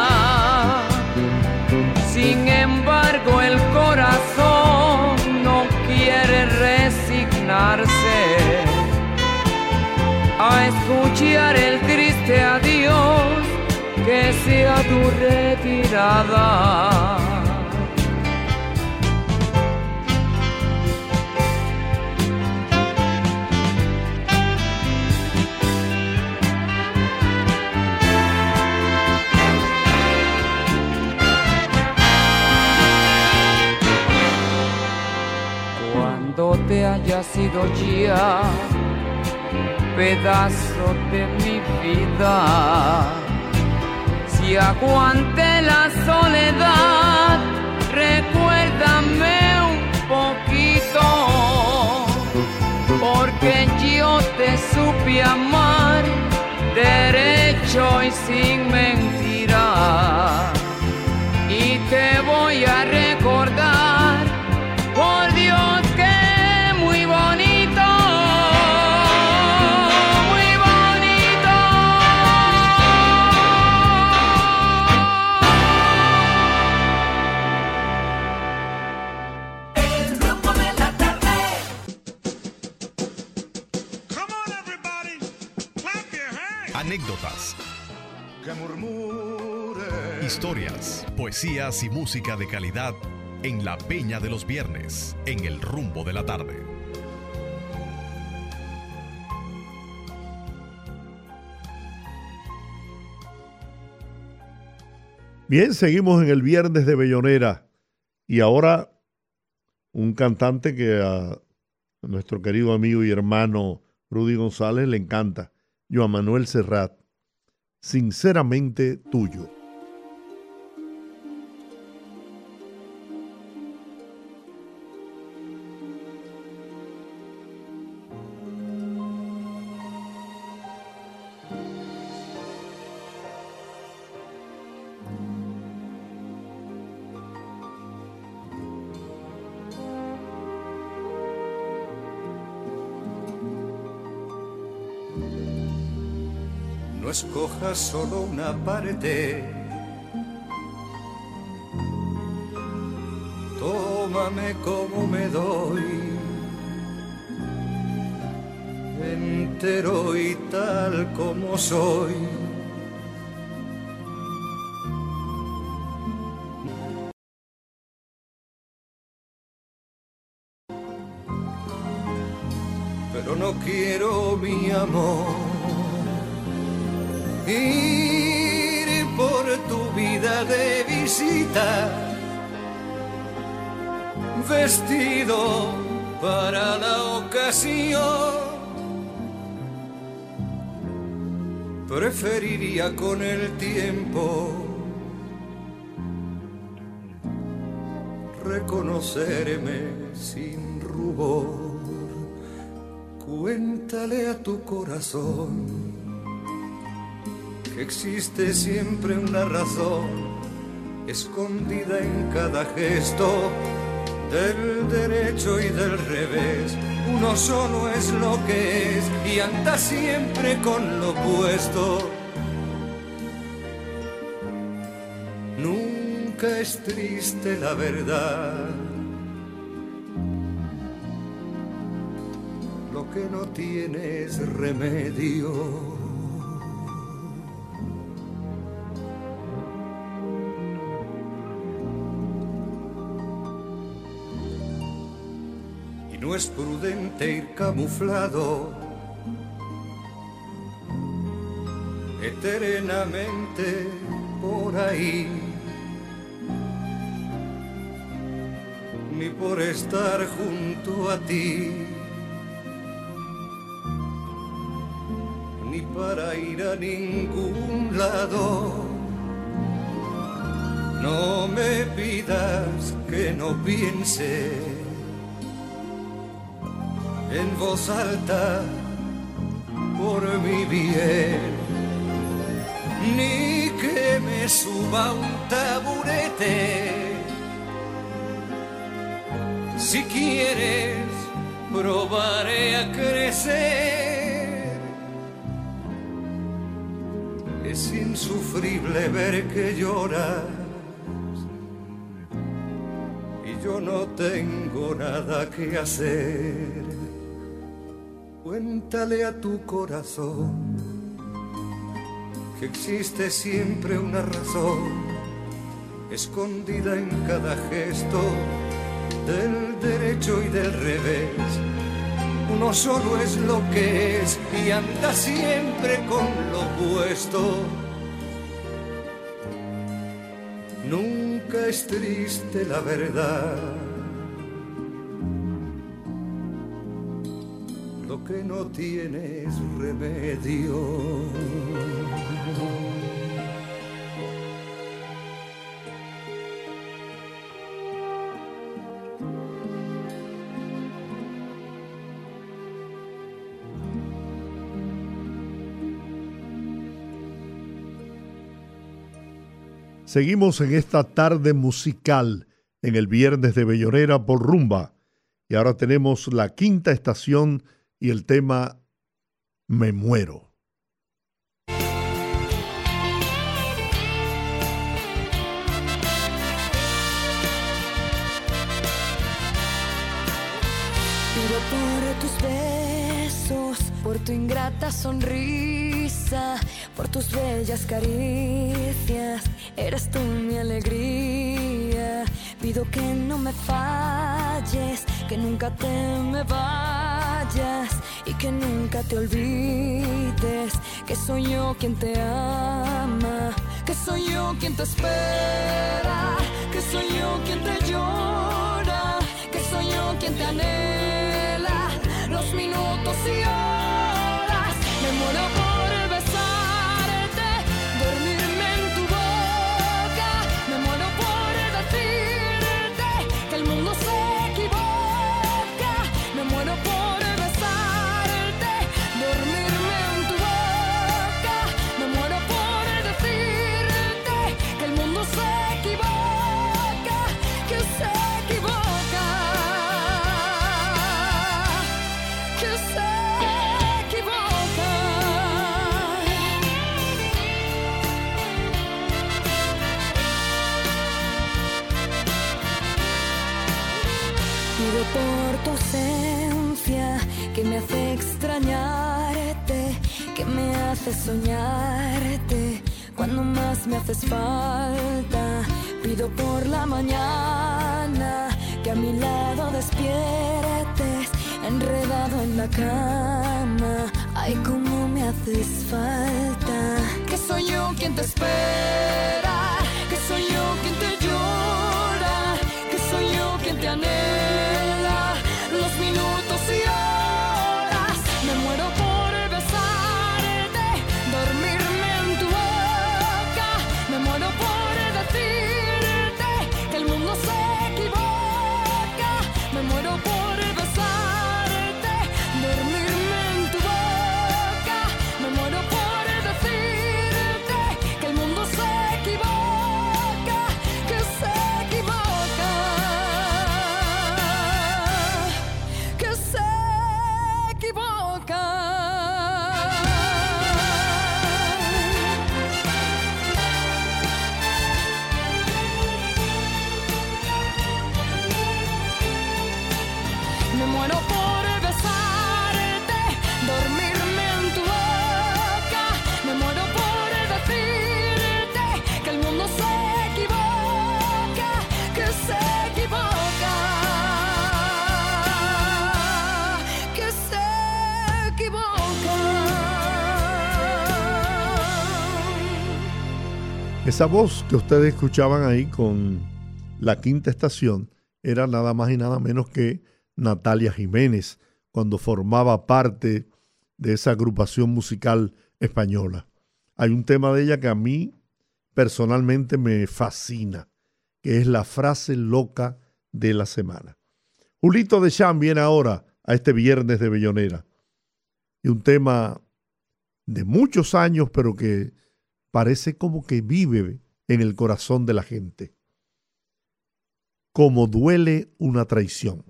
Sin embargo, el corazón no quiere resignarse a escuchar el triste adiós que sea tu retirada. Cuando te haya sido ya pedazo de mi vida, y aguante la soledad. Recuérdame un poquito, porque yo te supe amar derecho y sin mentira. Y te voy a historias, poesías y música de calidad en la Peña de los Viernes, en el rumbo de la tarde. Bien, seguimos en el viernes de Bellonera y ahora un cantante que a nuestro querido amigo y hermano Rudy González le encanta, Joan Manuel Serrat, sinceramente tuyo. Solo una parte. Tómame como me doy. Entero y tal como soy. Vestido para la ocasión. Preferiría con el tiempo reconocerme sin rubor. Cuéntale a tu corazón que existe siempre una razón escondida en cada gesto del derecho y del revés. Uno solo es lo que es y anda siempre con lo opuesto. Nunca es triste la verdad. Lo que no tiene es remedio. No es prudente ir camuflado. Eternamente por ahí, ni por estar junto a ti, ni para ir a ningún lado. No me pidas que no piense en voz alta por mi bien, ni que me suba un taburete. Si quieres, probaré a crecer. Es insufrible ver que lloras y yo no tengo nada que hacer. Cuéntale a tu corazón que existe siempre una razón escondida en cada gesto del derecho y del revés. Uno solo es lo que es y anda siempre con lo opuesto. Nunca es triste la verdad. que no tienes remedio. Seguimos en esta tarde musical en el viernes de Bellorera por Rumba y ahora tenemos la quinta estación y el tema Me muero. Por tus besos, por tu ingrata sonrisa, por tus bellas caricias. Eres tú mi alegría. Pido que no me falles, que nunca te me vayas y que nunca te olvides que soy yo quien te ama, que soy yo quien te espera, que soy yo quien te llora, que soy yo quien te anhela los minutos y horas. Me muero por que me hace soñarte cuando más me haces falta. Pido por la mañana que a mi lado despiertes, enredado en la cama. Ay, cómo me haces falta. Que soy yo quien te espera, que soy yo quien te llora, que soy yo quien te anhela Esa voz que ustedes escuchaban ahí con la quinta estación era nada más y nada menos que Natalia Jiménez, cuando formaba parte de esa agrupación musical española. Hay un tema de ella que a mí personalmente me fascina, que es la frase loca de la semana. Julito de Cham viene ahora a este viernes de Bellonera. Y un tema de muchos años, pero que parece como que vive en el corazón de la gente. Como duele una traición.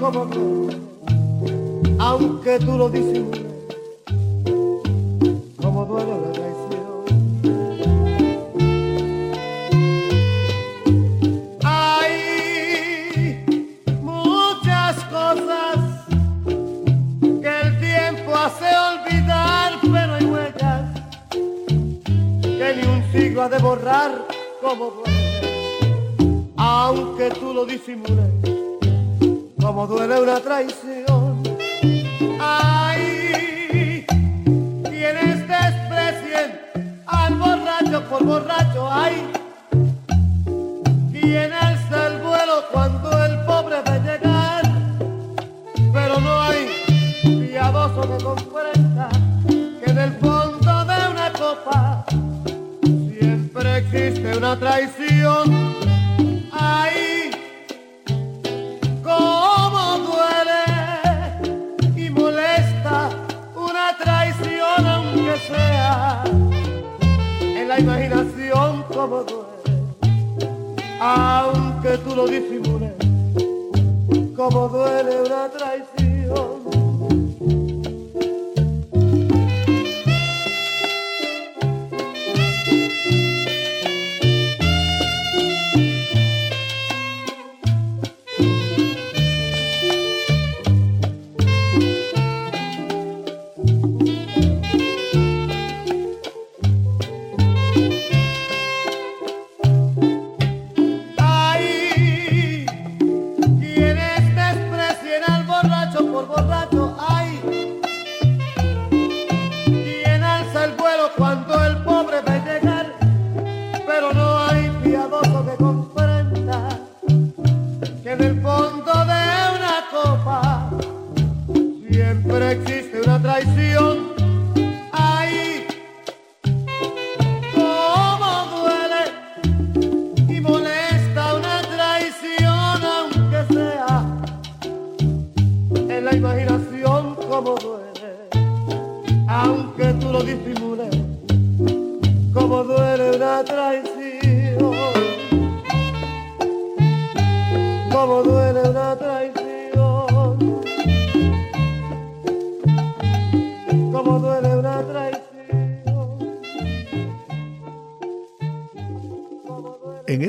Como tú, aunque tú lo disimules, como duele la traición. Hay muchas cosas que el tiempo hace olvidar, pero hay huellas que ni un siglo ha de borrar como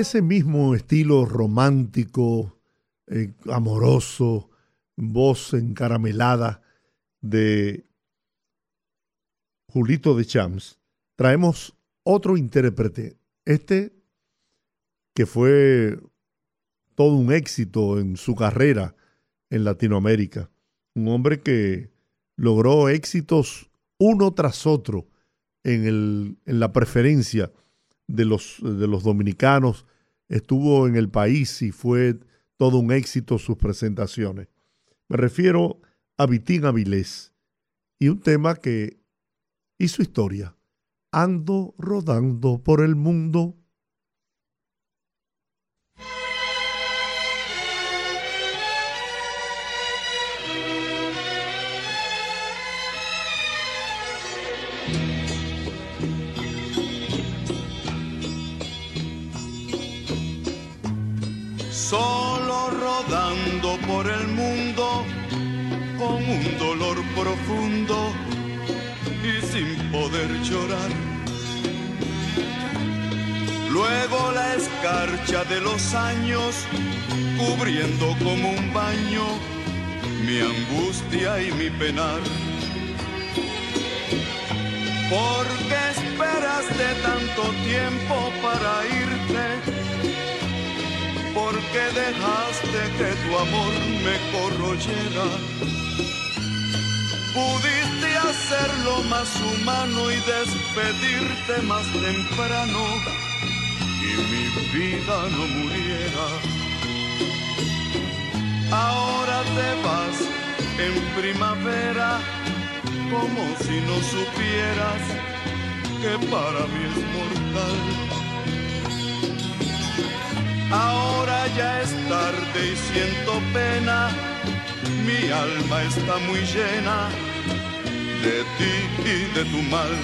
ese mismo estilo romántico, eh, amoroso, voz encaramelada de Julito de Champs, traemos otro intérprete. Este que fue todo un éxito en su carrera en Latinoamérica. Un hombre que logró éxitos uno tras otro en, el, en la preferencia de los, de los dominicanos. Estuvo en el país y fue todo un éxito sus presentaciones. Me refiero a Vitín Avilés y un tema que hizo historia. Ando rodando por el mundo. Solo rodando por el mundo con un dolor profundo y sin poder llorar. Luego la escarcha de los años cubriendo como un baño mi angustia y mi penar. ¿Por qué esperaste tanto tiempo para irte? ¿Por qué dejaste que tu amor me corroyera? Pudiste hacerlo más humano y despedirte más temprano y mi vida no muriera. Ahora te vas en primavera como si no supieras que para mí es mortal. Ahora ya es tarde y siento pena, mi alma está muy llena de ti y de tu mal.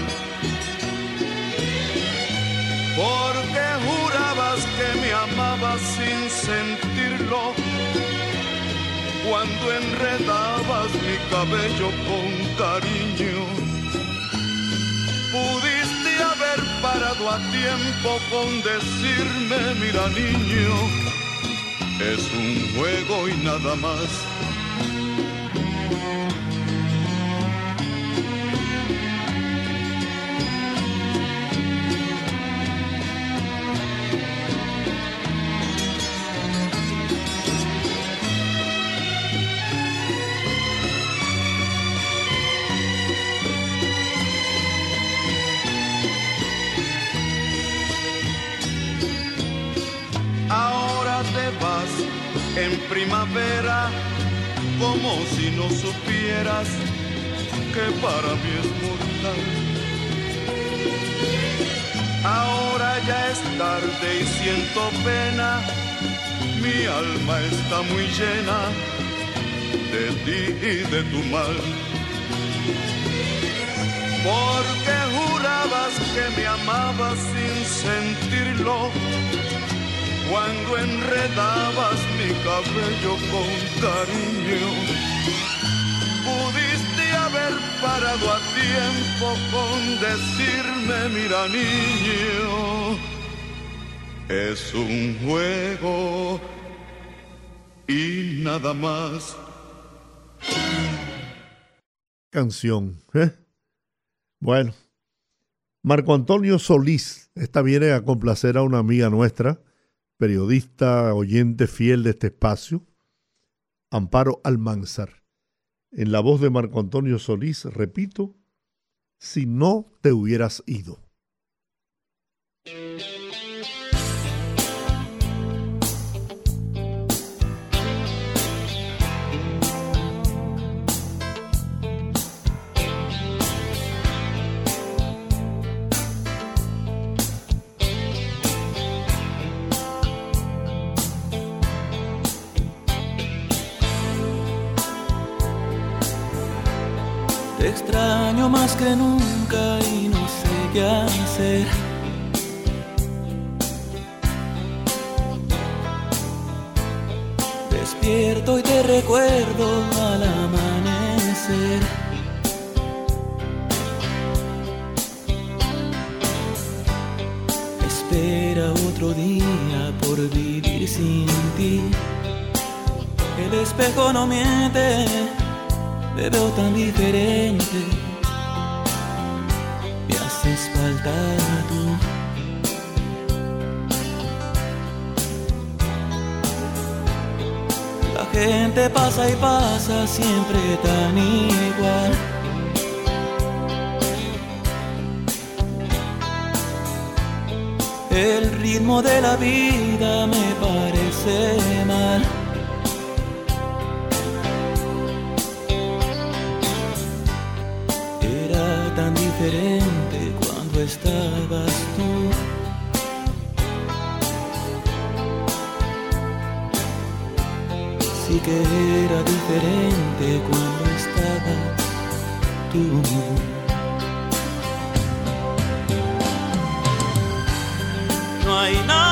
Porque jurabas que me amabas sin sentirlo cuando enredabas mi cabello con cariño. Pudiste haber parado a tiempo con decirme, mira niño, es un juego y nada más. Primavera como si no supieras que para mí es mortal. Ahora ya es tarde y siento pena, mi alma está muy llena de ti y de tu mal. Porque jurabas que me amabas sin sentirlo cuando enredabas mi cabello con cariño. Pudiste haber parado a tiempo con decirme, mira niño, es un juego y nada más. Canción. ¿eh? Bueno, Marco Antonio Solís, esta viene a complacer a una amiga nuestra periodista, oyente fiel de este espacio, Amparo Almanzar. En la voz de Marco Antonio Solís, repito, si no te hubieras ido. Extraño más que nunca y no sé qué hacer. Despierto y te recuerdo al amanecer. Espera otro día por vivir sin ti. El espejo no miente me veo tan diferente. Me haces falta tú. La gente pasa y pasa siempre tan igual. El ritmo de la vida me parece mal. Tan diferente cuando estabas tú. Sí que era diferente cuando estabas tú. No hay nada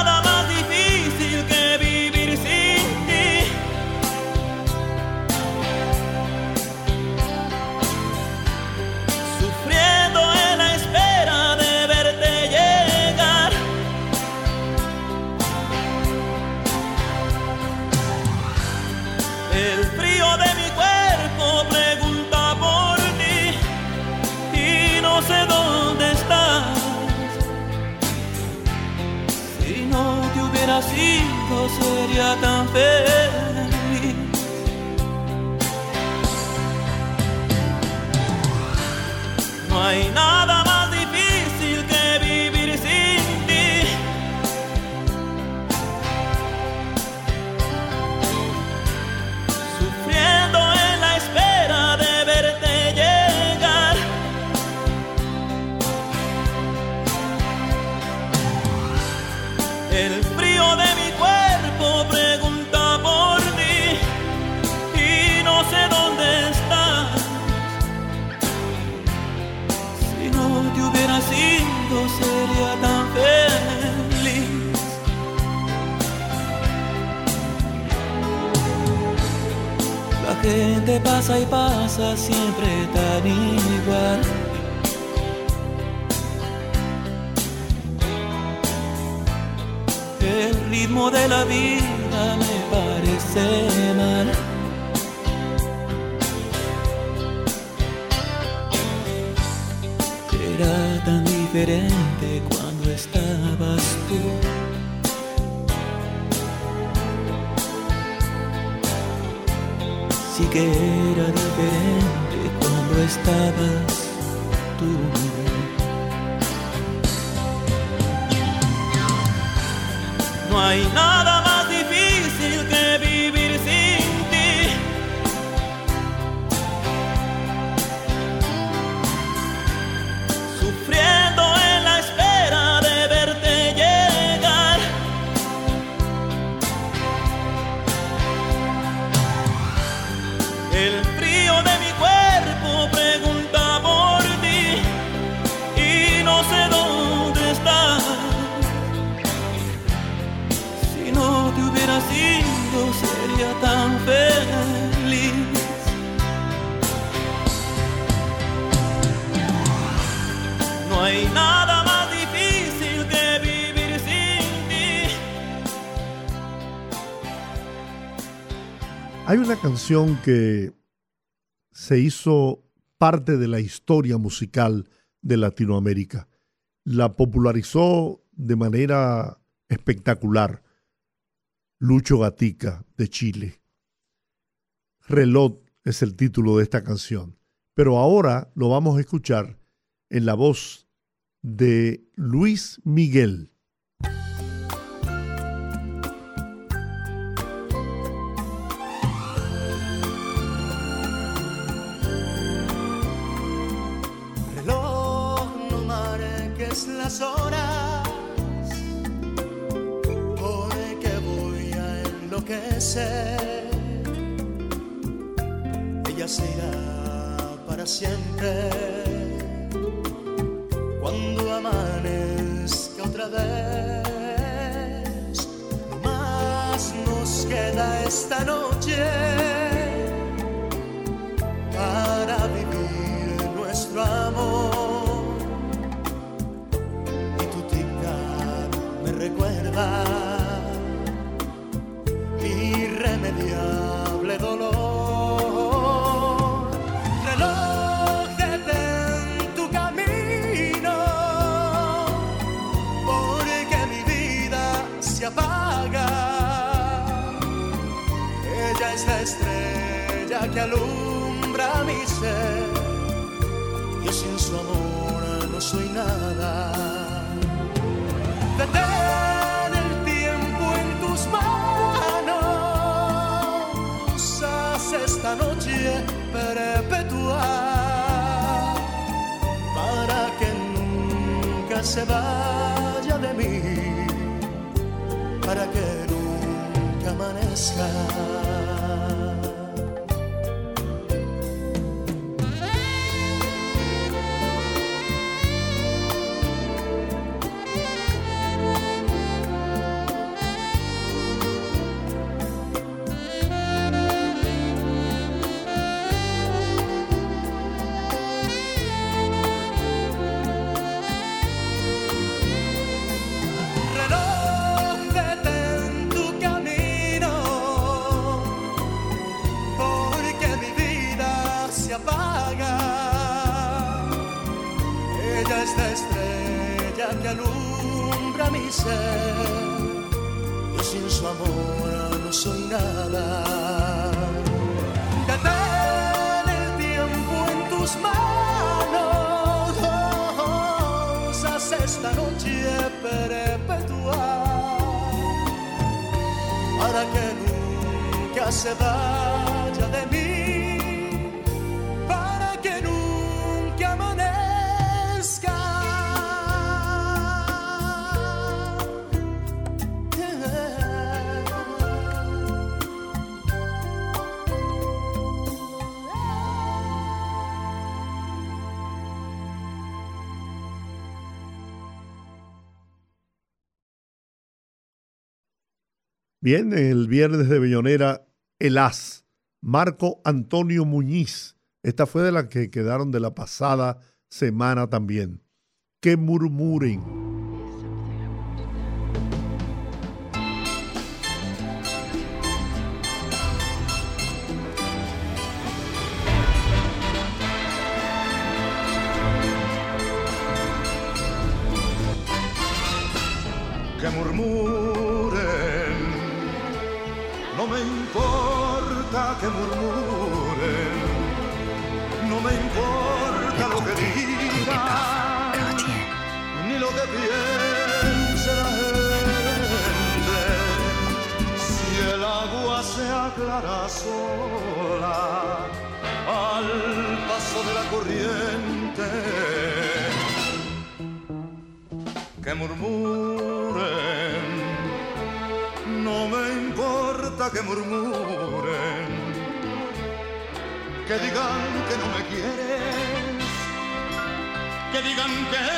ido sería tan feliz. Gente pasa y pasa siempre tan igual. El ritmo de la vida me parece mal. Era tan diferente cuando estabas tú. Sí que era diferente cuando estabas tú. No hay nada Hay una canción que se hizo parte de la historia musical de Latinoamérica. La popularizó de manera espectacular Lucho Gatica de Chile. Reloj es el título de esta canción. Pero ahora lo vamos a escuchar en la voz de Luis Miguel. Siempre cuando amanezca otra vez. Más nos queda esta noche para vivir nuestro amor. Y tu tic-tac me recuerda mi irremediable dolor. Que alumbra mi ser. Yo sin su amor no soy nada. Detén el tiempo en tus manos. Haz esta noche perpetua para que nunca se vaya de mí. Para que nunca amanezca. Se vaya de mí, para que nunca amanezca. Bien, el viernes de Bellonera, el as Marco Antonio Muñiz. Esta fue de las que quedaron de la pasada semana también. Que murmuren. Que murmuren, no me importa lo que digan, ni lo que piense la gente, si el agua se aclara sola al paso de la corriente que murmuren, no me importa que murmuren, que digan que no me quieres, que digan que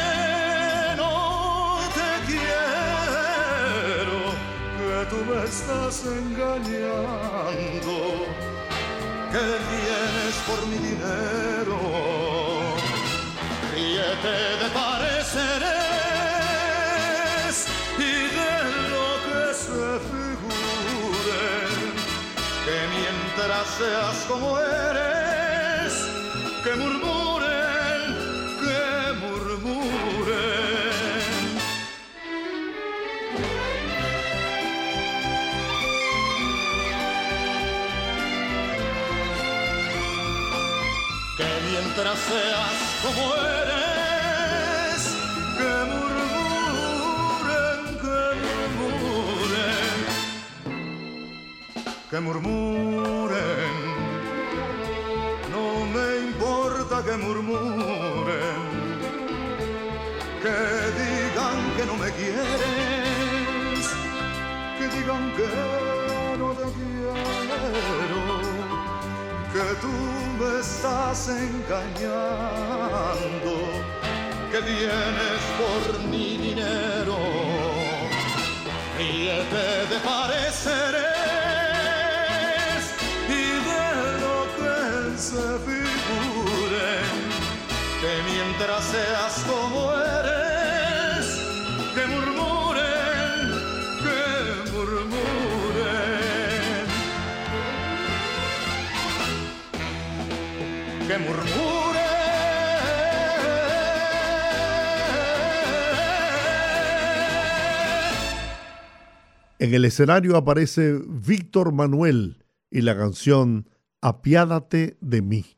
no te quiero, que tú me estás engañando, que vienes por mi dinero, ríete de pareceres y de lo que se figure, que mientras seas como eres, que murmuren, que murmuren. Que mientras seas como eres, que murmuren, que murmuren, que murmuren. Que murmuren, que digan que no me quieres, que digan que no te quiero que tú me estás engañando, que vienes por mi dinero, ríete de pareceres que mientras seas como eres, que murmuren, que murmuren. que murmure. En el escenario aparece Víctor Manuel y la canción Apiádate de mí.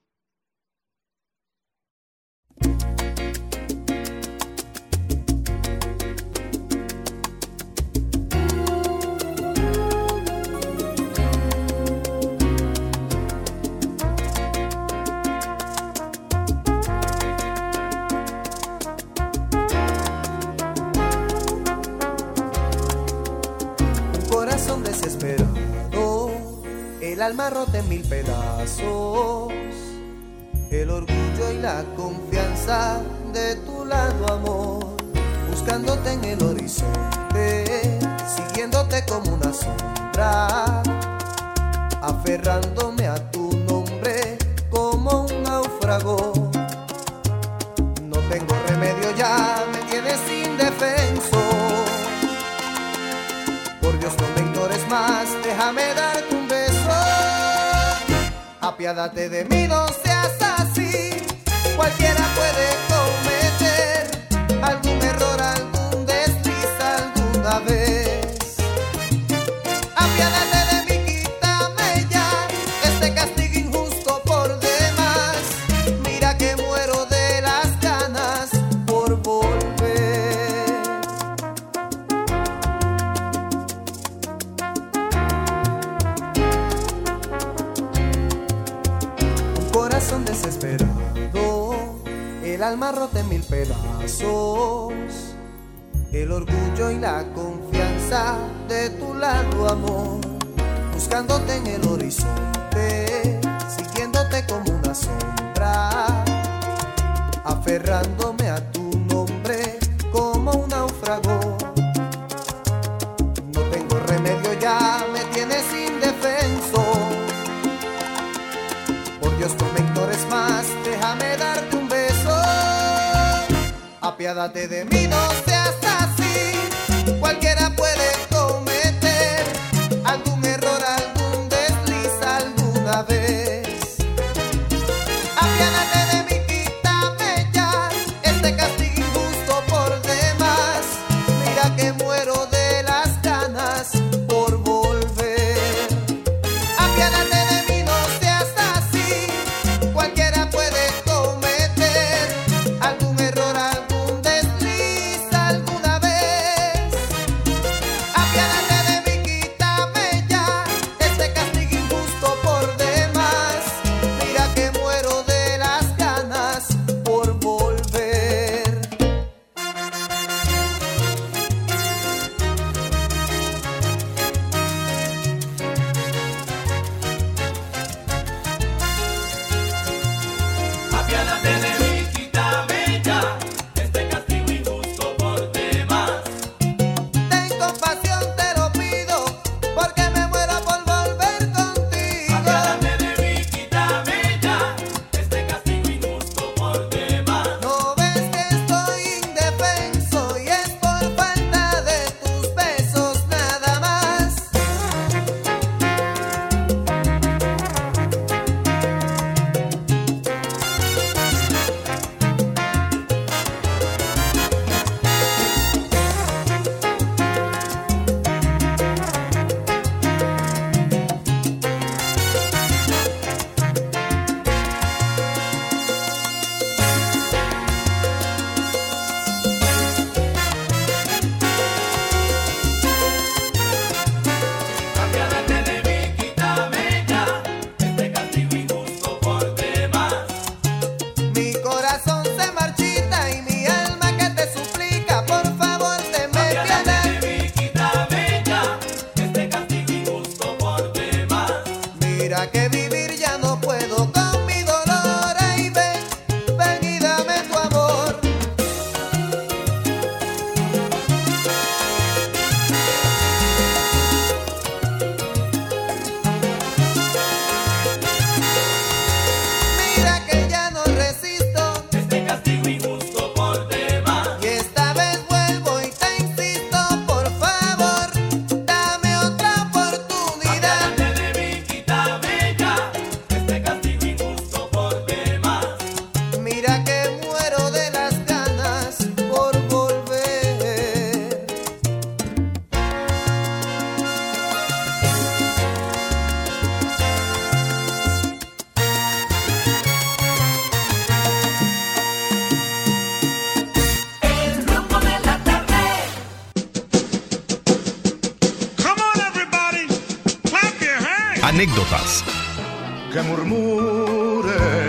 Alma rota en mil pedazos, el orgullo y la confianza de tu lado, amor, buscándote en el horizonte, siguiéndote como una sombra, aferrándome a tu nombre como un náufrago. No tengo remedio ya, me tienes indefenso. Por Dios no me ignores más, déjame beso. Apiádate de mí, no seas así. Cualquiera puede alma rota en mil pedazos, el orgullo y la confianza de tu lado, amor, buscándote en el horizonte, siguiéndote como una sombra, aferrándome a tu nombre como un náufrago. No tengo remedio ya, me tienes indefenso. Apiádate de mí, no seas así. Cualquiera puede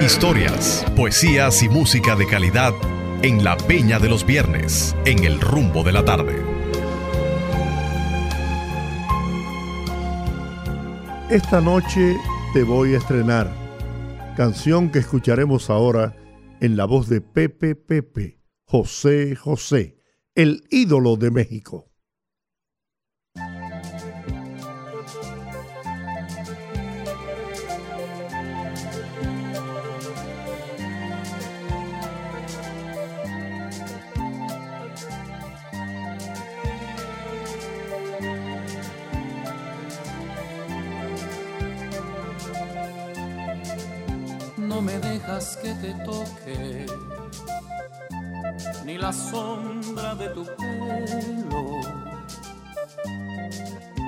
historias, poesías y música de calidad en la Peña de los Viernes, en el rumbo de la tarde. Esta noche te voy a estrenar, canción que escucharemos ahora en la voz de Pepe Pepe, José José, el ídolo de México. Que te toque ni la sombra de tu pelo.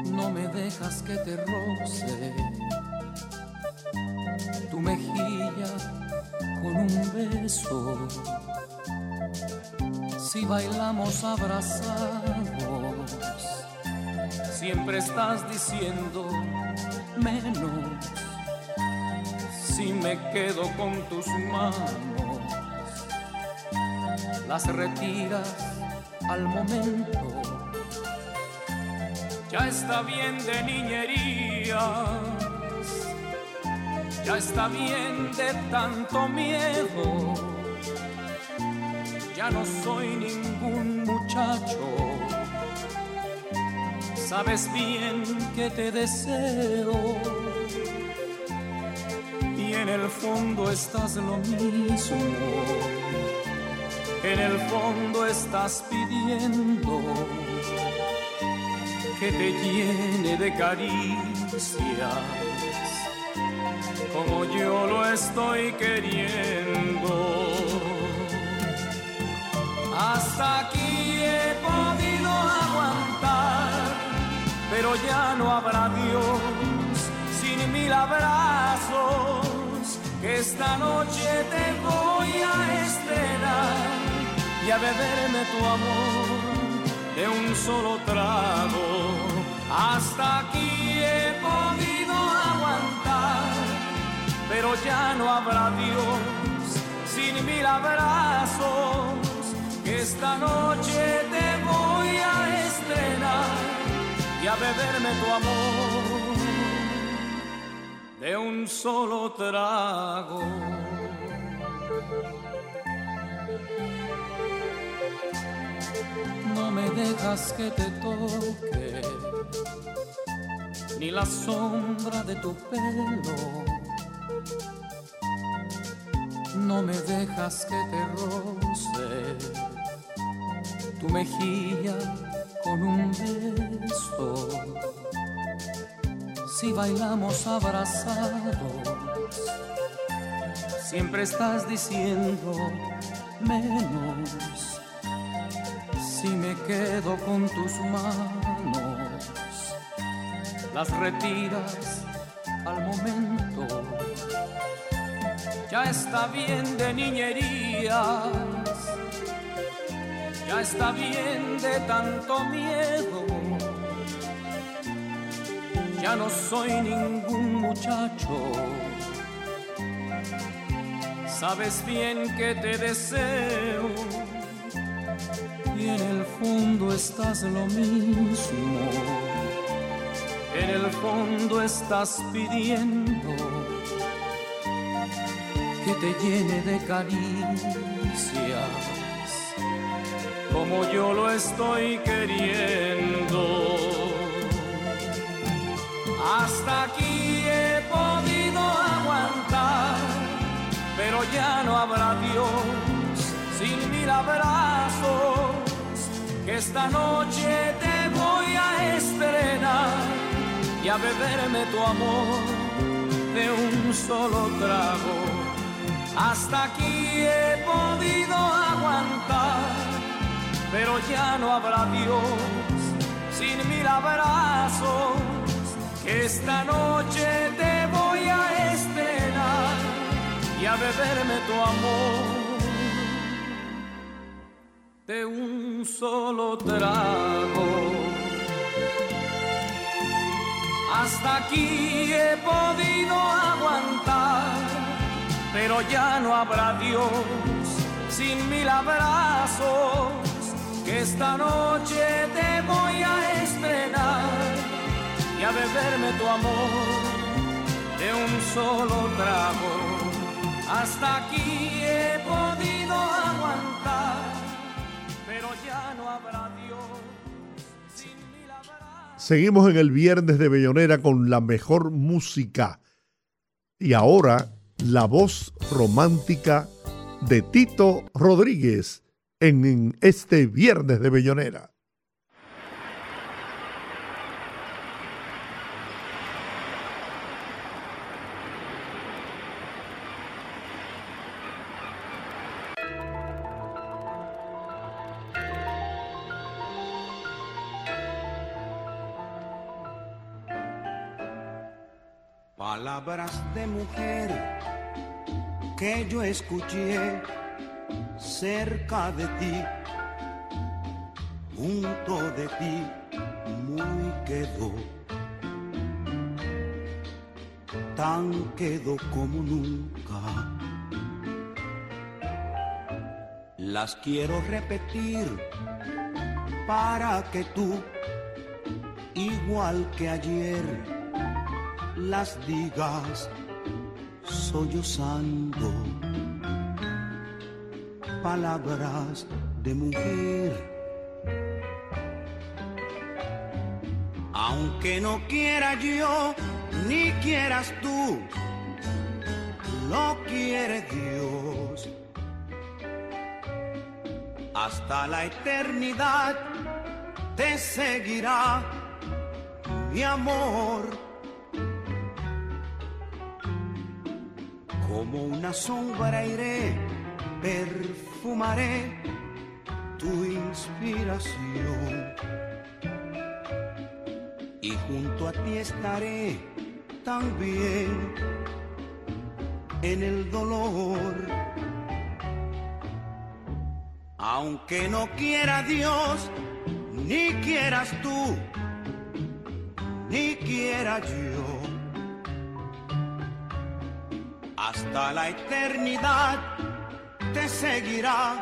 No me dejas que te roce tu mejilla con un beso. Si bailamos abrazados, siempre estás diciendo menos si me quedo con tus manos, las retiras al momento. Ya está bien de niñerías, ya está bien de tanto miedo. Ya no soy ningún muchacho, sabes bien que te deseo el fondo estás lo mismo. en el fondo estás pidiendo que te llene de caricias como yo lo estoy queriendo. Hasta aquí he podido aguantar, pero ya no habrá Dios sin mil abrazos, que esta noche te voy a estrenar y a beberme tu amor de un solo trago. Hasta aquí he podido aguantar, pero ya no habrá Dios sin mil abrazos, que esta noche te voy a estrenar y a beberme tu amor de un solo trago. No me dejas que te toque ni la sombra de tu pelo. No me dejas que te roce tu mejilla con un beso. Si bailamos abrazados, siempre estás diciendo menos si me quedo con tus manos, las retiras al momento. Ya está bien de niñerías, ya está bien de tanto miedo. Ya no soy ningún muchacho, sabes bien que te deseo y en el fondo estás lo mismo. En el fondo estás pidiendo que te llene de caricias, como yo lo estoy queriendo. Hasta aquí he podido aguantar, pero ya no habrá Dios sin mil abrazos que esta noche te voy a estrenar y a beberme tu amor de un solo trago. Hasta aquí he podido aguantar, pero ya no habrá Dios sin mil abrazos, esta noche te voy a estrenar y a beberme tu amor de un solo trago. Hasta aquí he podido aguantar, pero ya no habrá Dios sin mil abrazos, que esta noche te voy a estrenar y a beberme tu amor de un solo trago. Hasta aquí he podido aguantar, pero ya no habrá Dios. Seguimos en el viernes de Bellonera con la mejor música. Y ahora, la voz romántica de Tito Rodríguez en este viernes de Bellonera. Palabras de mujer que yo escuché cerca de ti, junto de ti, muy quedó, tan quedó como nunca. Las quiero repetir para que tú, igual que ayer, las digas sollozando palabras de mujer. Aunque no quiera yo, ni quieras tú, lo quiere Dios. hasta la eternidad te seguirá mi amor. Como una sombra iré, perfumaré tu inspiración. Y junto a ti estaré también en el dolor. Aunque no quiera Dios, ni quieras tú, ni quiera yo. Hasta la eternidad te seguirá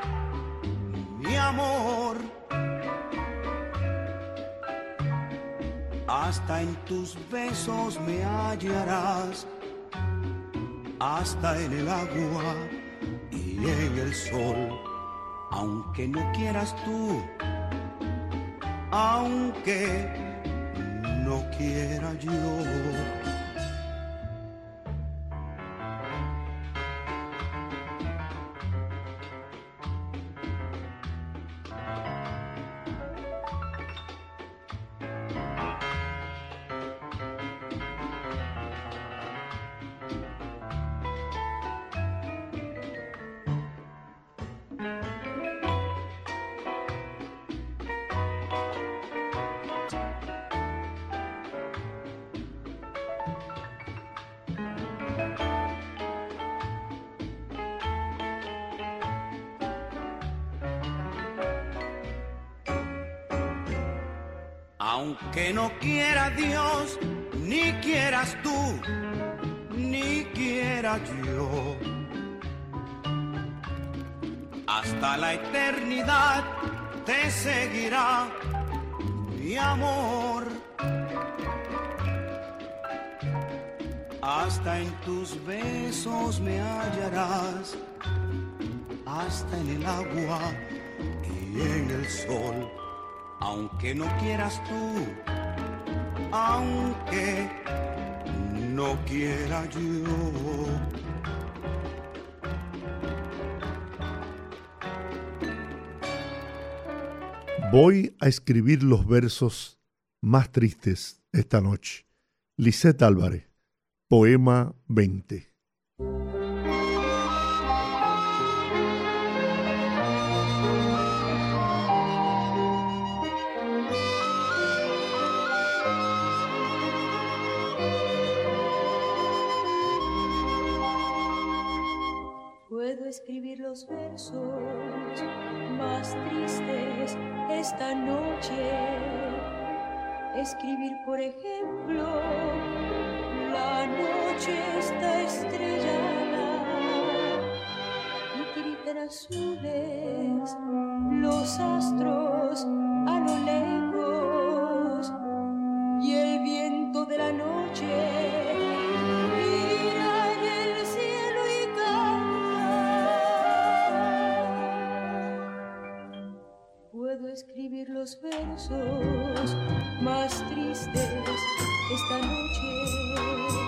mi amor. Hasta en tus besos me hallarás, hasta en el agua y en el sol, aunque no quieras tú, aunque no quiera yo. Te seguirá mi amor. Hasta en tus besos me hallarás, hasta en el agua y en el sol aunque no quieras tú, aunque no quiera yo. Voy a escribir los versos más tristes esta noche. Lisette Álvarez, poema 20. Esta noche. Escribir, por ejemplo, la noche está estrellada y gritan azules los astros a lo lejos y el viento de la noche los versos más tristes esta noche.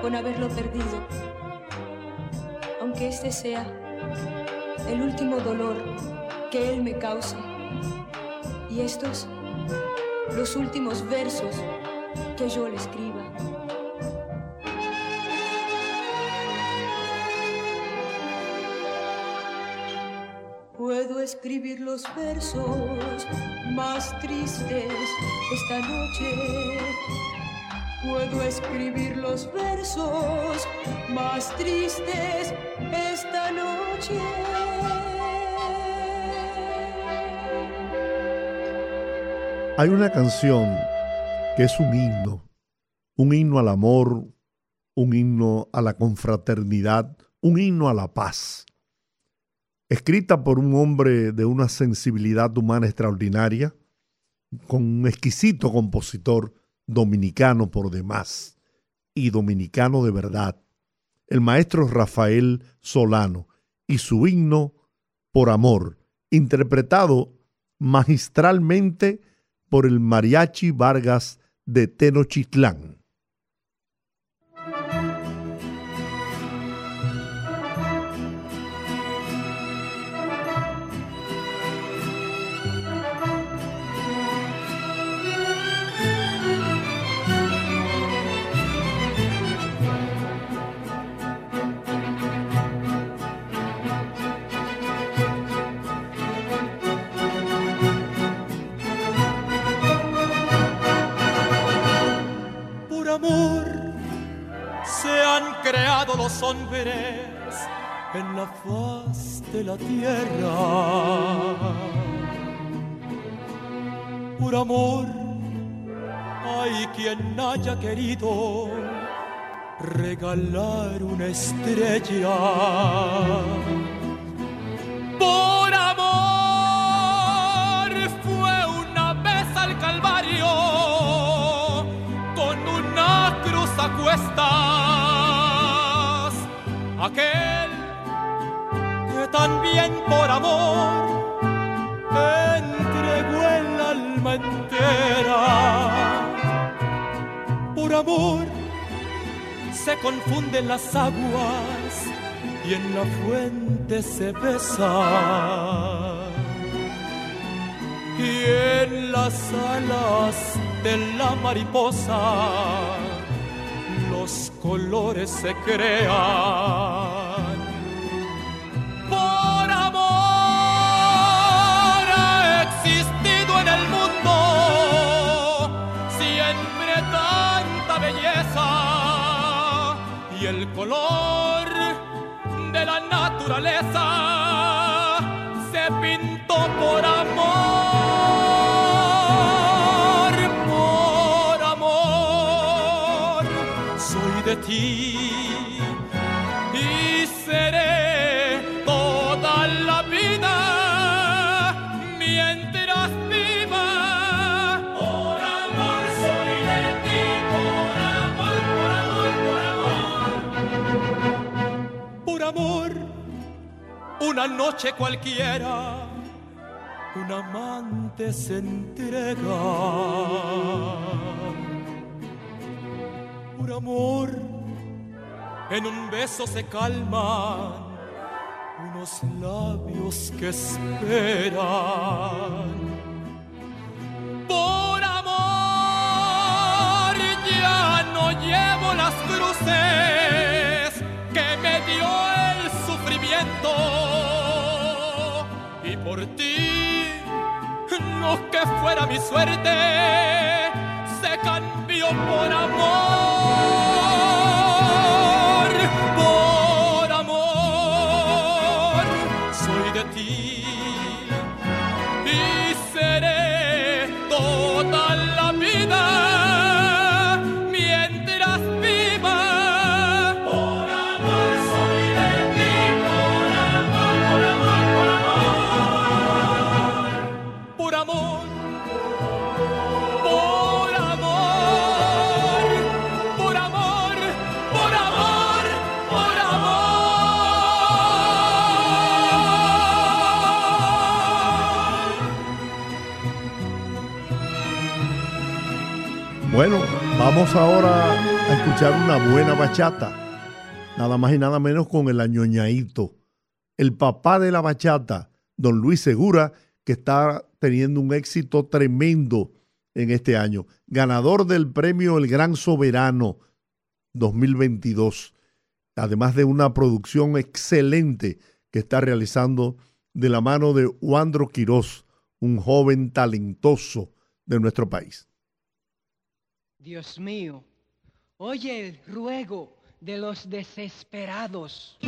Con haberlo perdido, aunque este sea el último dolor que él me cause. Y estos, los últimos versos que yo le escriba. Puedo escribir los versos más tristes esta noche. Puedo escribir los versos más tristes esta noche. Hay una canción que es un himno, un himno al amor, un himno a la confraternidad, un himno a la paz. Escrita por un hombre de una sensibilidad humana extraordinaria, con un exquisito compositor dominicano por demás y dominicano de verdad, el maestro Rafael Solano y su himno Por Amor, interpretado magistralmente por el Mariachi Vargas de Tenochtitlán. Creado los hombres en la faz de la tierra. Por amor hay quien haya querido regalar una estrella. Por amor fue una vez al Calvario con una cruz a cuestas. Aquel que también por amor entregó el alma entera. Por amor se confunden las aguas y en la fuente se besan. Y en las alas de la mariposa los colores se crean. Por amor ha existido en el mundo siempre tanta belleza y el color de la naturaleza se pintó por amor, de ti y seré toda la vida mientras viva. Por amor soy de ti, por amor, por amor, por amor. Por amor, una noche cualquiera, un amante se entrega. Por amor, en un beso se calman unos labios que esperan. Por amor ya no llevo las cruces que me dio el sufrimiento. Y por ti no que fuera mi suerte se cambió por amor Vamos ahora a escuchar una buena bachata. Nada más y nada menos con el añoñaito. El papá de la bachata, don Luis Segura, que está teniendo un éxito tremendo en este año. Ganador del premio El Gran Soberano 2022. Además de una producción excelente que está realizando de la mano de Wandro Quirós, un joven talentoso de nuestro país. Dios mío, oye el ruego de los desesperados.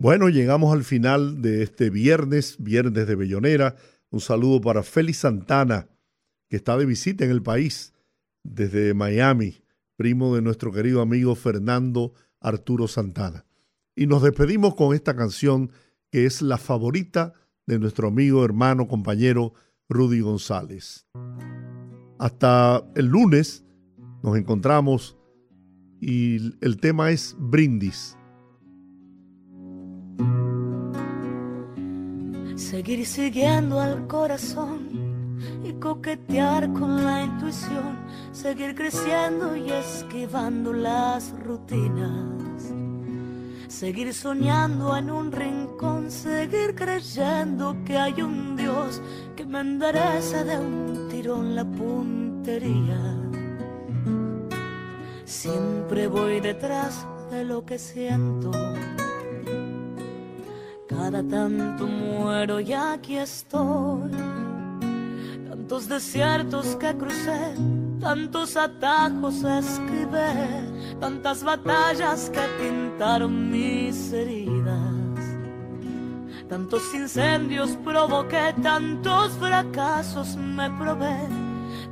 Bueno, llegamos al final de este viernes, viernes de Bellonera. Un saludo para Félix Santana, que está de visita en el país desde Miami, primo de nuestro querido amigo Fernando Arturo Santana. Y nos despedimos con esta canción que es la favorita de nuestro amigo, hermano, compañero Rudy González. Hasta el lunes nos encontramos y el tema es brindis. Seguir siguiendo al corazón y coquetear con la intuición, seguir creciendo y esquivando las rutinas, seguir soñando en un rincón, seguir creyendo que hay un Dios que me endereza de un tirón la puntería. Siempre voy detrás de lo que siento. Tanto muero y aquí estoy. Tantos desiertos que crucé, tantos atajos esquivé, tantas batallas que pintaron mis heridas. Tantos incendios provoqué, tantos fracasos me probé,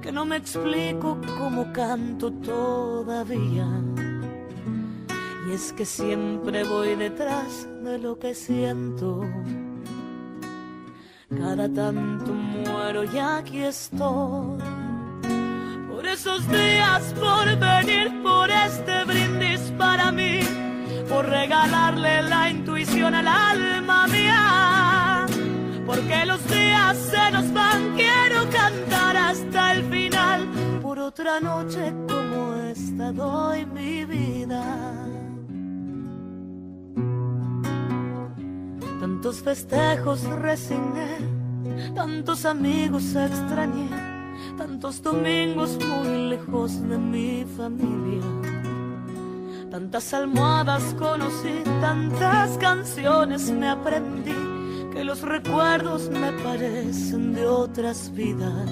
que no me explico cómo canto todavía. Y es que siempre voy detrás de lo que siento. Cada tanto muero y aquí estoy. Por esos días, por venir, por este brindis para mí, por regalarle la intuición al alma mía. Porque los días se nos van, quiero cantar hasta el final por otra noche como esta doy mi vida. Tantos festejos resigné, tantos amigos extrañé, tantos domingos muy lejos de mi familia. Tantas almohadas conocí, tantas canciones me aprendí, que los recuerdos me parecen de otras vidas.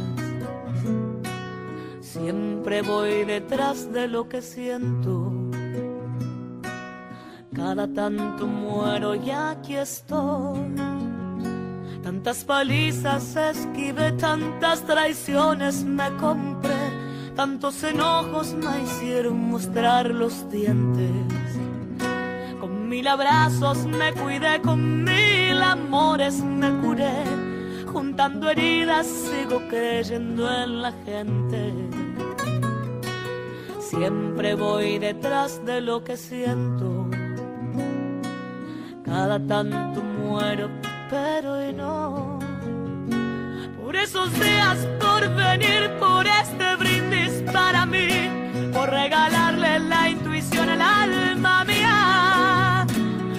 Siempre voy detrás de lo que siento. Cada tanto muero y aquí estoy. Tantas palizas esquivé, tantas traiciones me compré, tantos enojos me hicieron mostrar los dientes. Con mil abrazos me cuidé, con mil amores me curé, juntando heridas sigo creyendo en la gente. Siempre voy detrás de lo que siento. Cada tanto muero, pero hoy no. Por esos días, por venir, por este brindis para mí, por regalarle la intuición al alma mía.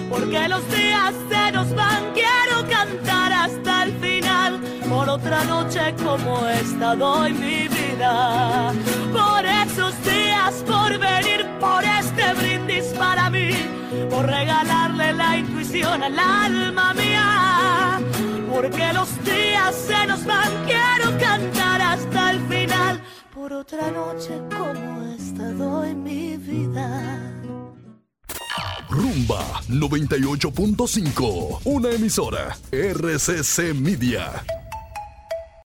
Porque los días se nos van, quiero cantar hasta el final. Por otra noche como esta doy mi vida. Por esos días, por venir, por este brindis para mí, por regalarle la intuición al alma mía. Porque los días se nos van, quiero cantar hasta el final. Por otra noche como esta doy mi vida. Rumba 98.5, una emisora RCC Media.